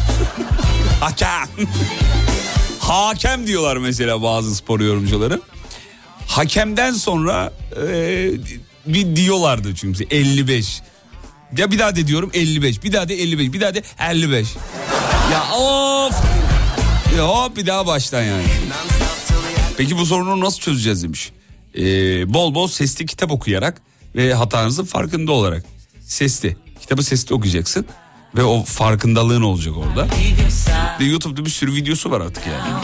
[SPEAKER 3] Hakem. Hakem diyorlar mesela bazı spor yorumcuları. Hakemden sonra e, bir diyorlardı çünkü 55. Ya bir daha de diyorum 55. Bir daha de 55. Bir daha de 55. Ya of. Ya hop bir daha baştan yani. Peki bu sorunu nasıl çözeceğiz demiş. Ee, bol bol sesli kitap okuyarak ve hatanızın farkında olarak. Sesli. Kitabı sesli okuyacaksın. Ve o farkındalığın olacak orada. Ve YouTube'da bir sürü videosu var artık yani.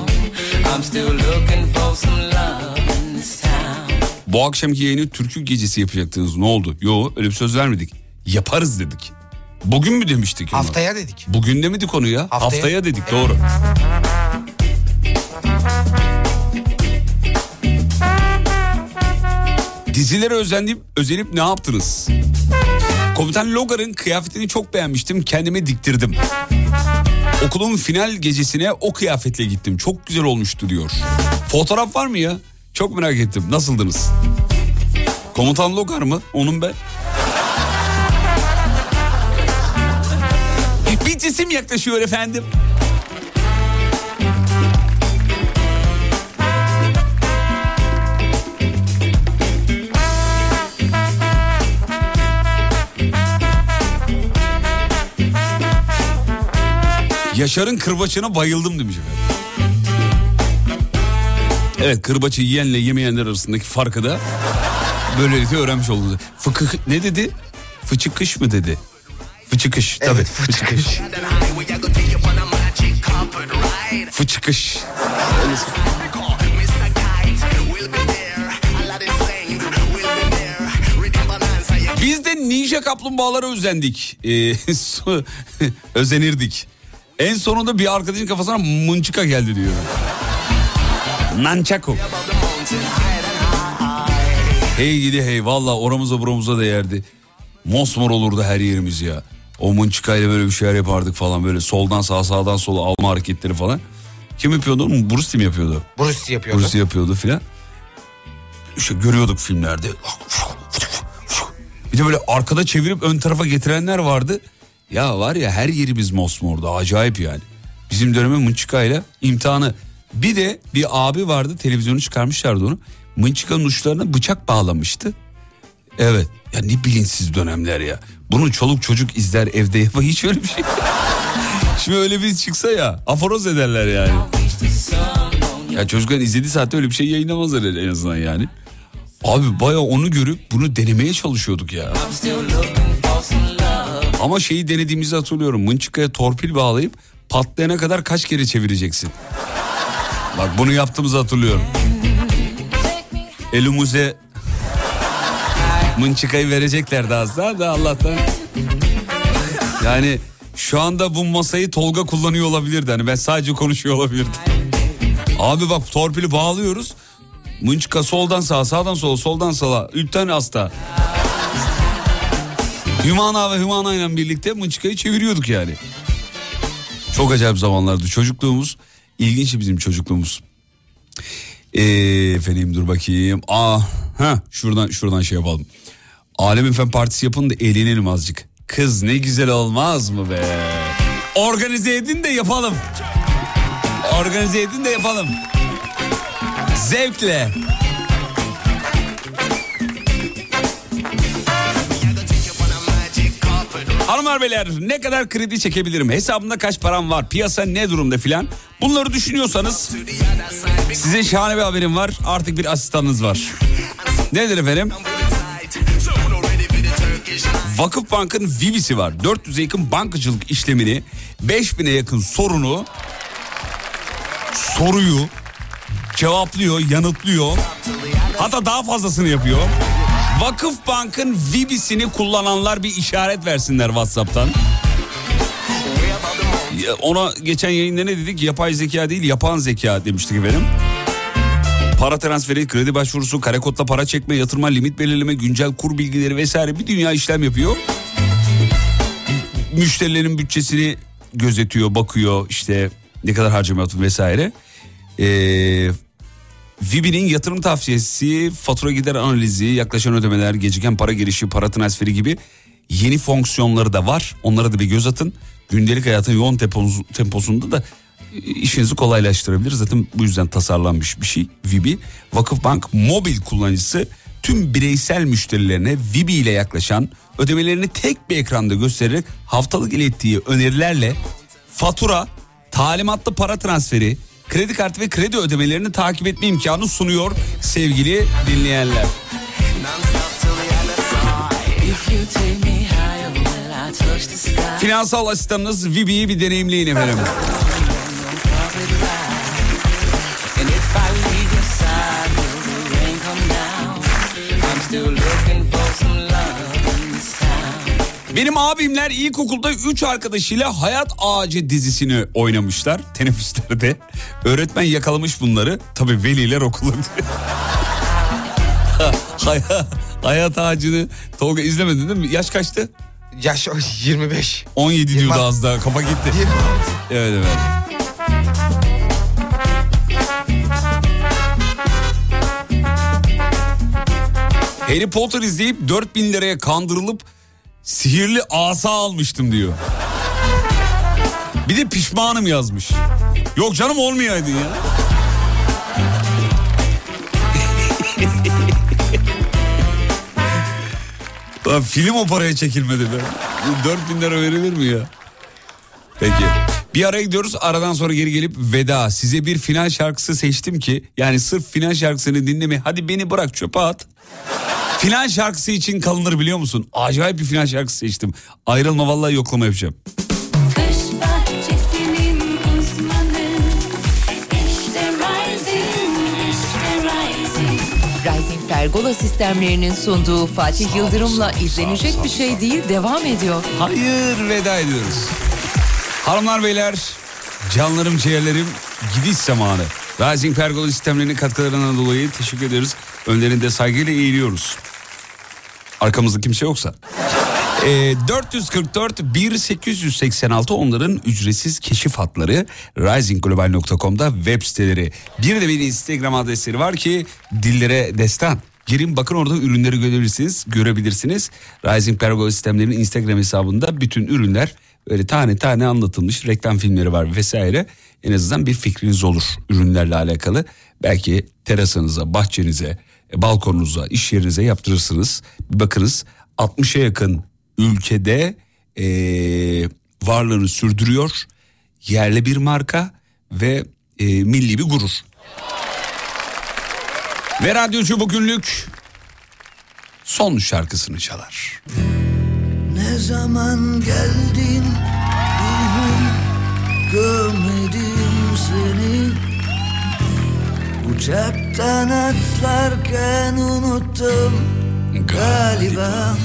[SPEAKER 3] Bu akşamki yayını türkü gecesi yapacaktınız. Ne oldu? Yo öyle bir söz vermedik. Yaparız dedik. Bugün mü demiştik? onu?
[SPEAKER 4] Haftaya dedik.
[SPEAKER 3] Bugün demedik onu ya. Haftaya,
[SPEAKER 4] Haftaya.
[SPEAKER 3] dedik doğru. Dizilere özenip, özenip ne yaptınız? Komutan Logar'ın kıyafetini çok beğenmiştim. Kendime diktirdim. Okulun final gecesine o kıyafetle gittim. Çok güzel olmuştu diyor. Fotoğraf var mı ya? Çok merak ettim. Nasıldınız? Komutan Logar mı? Onun be. Cisim yaklaşıyor efendim. Yaşar'ın kırbaçına bayıldım demiş efendim. Evet kırbaçı yiyenle yemeyenler arasındaki farkı da böylelikle öğrenmiş oldunuz. Fıkıh ne dedi? Fıçıkış mı dedi? Fıçıkış tabii.
[SPEAKER 4] Evet, fıçıkış.
[SPEAKER 3] Fıçıkış. Biz de ninja kaplumbağalara özendik. Ee, özenirdik. En sonunda bir arkadaşın kafasına mınçıka geldi diyor. Nançako. Hey gidi hey valla oramıza buramıza değerdi. Mosmor olurdu her yerimiz ya. O mınçıkayla böyle bir şeyler yapardık falan böyle soldan sağa sağdan sola alma hareketleri falan. Kim yapıyordu onu? Bruce mi yapıyordu?
[SPEAKER 4] Bruce Lee yapıyordu.
[SPEAKER 3] Bruce Lee yapıyordu filan. İşte görüyorduk filmlerde. Bir de böyle arkada çevirip ön tarafa getirenler vardı. Ya var ya her yerimiz mosmordu acayip yani. Bizim dönemin mınçıkayla imtihanı. Bir de bir abi vardı televizyonu çıkarmışlardı onu. Mınçıkanın uçlarına bıçak bağlamıştı. Evet ya ne bilinçsiz dönemler ya. Bunu çoluk çocuk izler evde yapar hiç öyle bir şey. Şimdi öyle bir çıksa ya aforoz ederler yani. Ya çocukların izlediği saatte öyle bir şey yayınlamazlar en azından yani. Abi baya onu görüp bunu denemeye çalışıyorduk ya. Ama şeyi denediğimizi hatırlıyorum. Mınçıkaya torpil bağlayıp patlayana kadar kaç kere çevireceksin. Bak bunu yaptığımızı hatırlıyorum. Elimize mınçıkayı vereceklerdi az daha da Allah'tan. Yani şu anda bu masayı Tolga kullanıyor olabilirdi. Hani ben sadece konuşuyor olabilirdim. Abi bak torpili bağlıyoruz. Mınçıka soldan sağa, sağdan sola, soldan sola. Ülten hasta. Hümana ve Hümana ile birlikte mınçıkayı çeviriyorduk yani. Çok acayip zamanlardı. Çocukluğumuz ilginç bizim çocukluğumuz. Ee, efendim dur bakayım. Aa, ha şuradan şuradan şey yapalım. Alem Efem Partisi yapın da eğlenelim azıcık. Kız ne güzel olmaz mı be? Organize edin de yapalım. Organize edin de yapalım. Zevkle. Hanımlar beyler ne kadar kredi çekebilirim? Hesabımda kaç param var? Piyasa ne durumda filan? Bunları düşünüyorsanız size şahane bir haberim var. Artık bir asistanınız var. Nedir efendim? Vakıfbank'ın Vibisi var. 400'e yakın bankacılık işlemini, 5000'e yakın sorunu, soruyu cevaplıyor, yanıtlıyor. Hatta daha fazlasını yapıyor. Vakıfbank'ın Vibisini kullananlar bir işaret versinler WhatsApp'tan. Ona geçen yayında ne dedik? Yapay zeka değil, yapan zeka demiştik efendim. Para transferi, kredi başvurusu, kare kodla para çekme, yatırma, limit belirleme, güncel kur bilgileri vesaire bir dünya işlem yapıyor. Müşterilerin bütçesini gözetiyor, bakıyor işte ne kadar harcama yaptı vesaire. Ee, Vibi'nin yatırım tavsiyesi, fatura gider analizi, yaklaşan ödemeler, geciken para girişi, para transferi gibi yeni fonksiyonları da var. Onlara da bir göz atın. Gündelik hayatın yoğun tempos- temposunda da işinizi kolaylaştırabilir. Zaten bu yüzden tasarlanmış bir şey Vibi. Vakıfbank mobil kullanıcısı tüm bireysel müşterilerine Vibi ile yaklaşan ödemelerini tek bir ekranda göstererek haftalık ilettiği önerilerle fatura, talimatlı para transferi, kredi kartı ve kredi ödemelerini takip etme imkanı sunuyor sevgili dinleyenler. Finansal asistanınız Vibi'yi bir deneyimleyin efendim. Benim abimler ilkokulda 3 arkadaşıyla Hayat Ağacı dizisini oynamışlar teneffüslerde. Öğretmen yakalamış bunları. Tabii veliler okulu. hayat, hayat Ağacı'nı Tolga izlemedin değil mi? Yaş kaçtı?
[SPEAKER 4] Yaş 25.
[SPEAKER 3] 17 diyordu az daha kafa gitti. Evet evet. Harry Potter izleyip 4000 liraya kandırılıp sihirli asa almıştım diyor. Bir de pişmanım yazmış. Yok canım olmayaydı ya. Lan film o paraya çekilmedi be. 4000 lira verilir mi ya? Peki. Bir araya gidiyoruz. Aradan sonra geri gelip veda. Size bir final şarkısı seçtim ki yani sırf final şarkısını dinleme. Hadi beni bırak çöpe at. Final şarkısı için kalınır biliyor musun? Acayip bir final şarkısı seçtim. Ayrılma vallahi yoklama yapacağım.
[SPEAKER 1] Pergola sistemlerinin sunduğu Fatih Yıldırım'la izlenecek bir şey değil devam ediyor.
[SPEAKER 3] Hayır veda ediyoruz. Hanımlar beyler, canlarım ciğerlerim gidiş zamanı. Rising Pergola sistemlerinin katkılarından dolayı teşekkür ediyoruz. Önlerinde saygıyla eğiliyoruz. Arkamızda kimse yoksa. Ee, 444 1886 onların ücretsiz keşif hatları risingglobal.com'da web siteleri. Bir de bir Instagram adresleri var ki dillere destan. Girin bakın orada ürünleri görebilirsiniz, görebilirsiniz. Rising Pergola sistemlerinin Instagram hesabında bütün ürünler böyle tane tane anlatılmış reklam filmleri var vesaire. En azından bir fikriniz olur ürünlerle alakalı. Belki terasınıza, bahçenize, e, balkonunuza, iş yerinize yaptırırsınız. Bir bakınız 60'a yakın ülkede eee, varlığını sürdürüyor. Yerli bir marka ve eee, milli bir gurur. Ve radyocu bugünlük son şarkısını çalar.
[SPEAKER 13] Ne zaman geldin ruhum görmedim Uçaktan atlarken unuttum galiba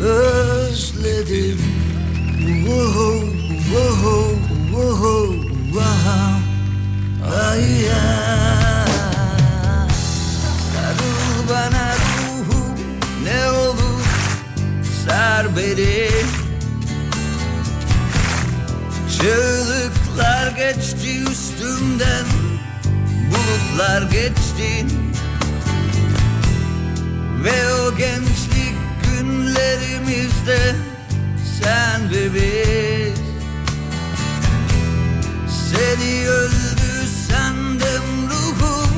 [SPEAKER 13] özledim Wow, wow, wow, wow. Ay ya. Sarıl bana ruhum ne olur sar beni Çığlıklar geçti üstümden Bulutlar geçti. Ve o gençlik günlerimizde Sen ve biz. Seni öldü sandım ruhum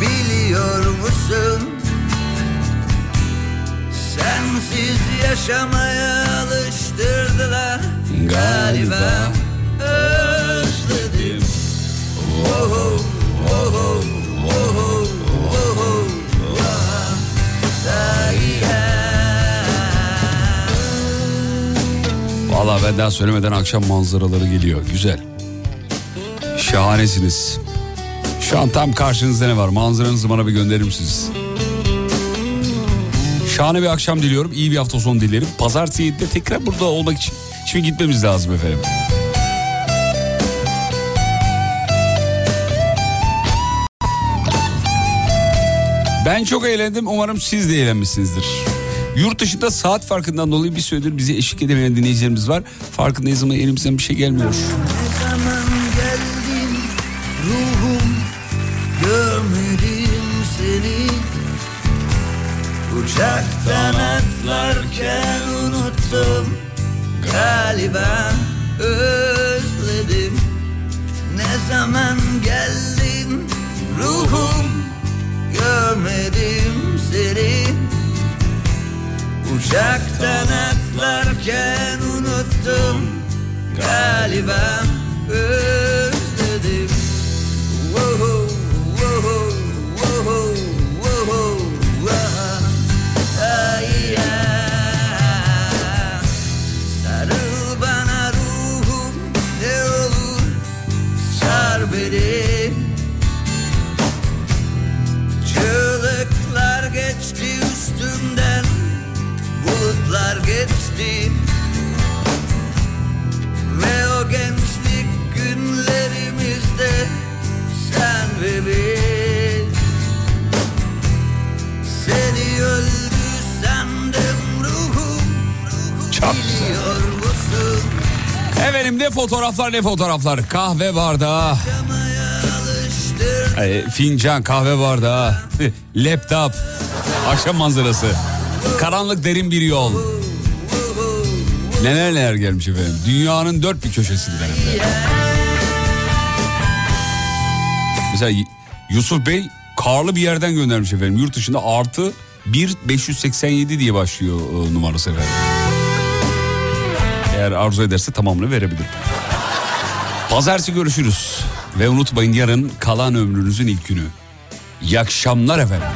[SPEAKER 13] Biliyor musun? Sensiz yaşamaya alıştırdılar Galiba. Özledim. Oh, oh,
[SPEAKER 3] Valla ben daha söylemeden akşam manzaraları geliyor. Güzel. Şahanesiniz. Şu an tam karşınızda ne var? Manzaranızı bana bir gönderir misiniz? Şahane bir akşam diliyorum. İyi bir hafta sonu dilerim. Pazartesi de tekrar burada olmak için. Şimdi gitmemiz lazım efendim. Ben çok eğlendim. Umarım siz de eğlenmişsinizdir. Yurt dışında saat farkından dolayı bir süredir bize eşlik edemeyen dinleyicilerimiz var. Farkındayız ama elimizden bir şey gelmiyor.
[SPEAKER 13] geldin ruhum Uçaktan atlarken unuttum galiba özledim Ne zaman geldin ruhum görmedim seni. Uçaktan atlarken unuttum. Galiba özledim geçti ve o gençlik günlerimizde sen ve biz Seni öldü sandım ruhum, ruhum
[SPEAKER 3] Çok
[SPEAKER 13] biliyor musun?
[SPEAKER 3] Efendim ne fotoğraflar ne fotoğraflar. Kahve bardağı. Ay, fincan kahve bardağı. Laptop. Akşam manzarası. Karanlık derin bir yol. Neler neler gelmiş efendim. Dünyanın dört bir köşesinden hem de. Mesela Yusuf Bey karlı bir yerden göndermiş efendim. Yurt dışında artı 1 587 diye başlıyor e, numarası efendim. Eğer arzu ederse tamamını verebilirim. Pazartesi görüşürüz. Ve unutmayın yarın kalan ömrünüzün ilk günü. İyi akşamlar efendim.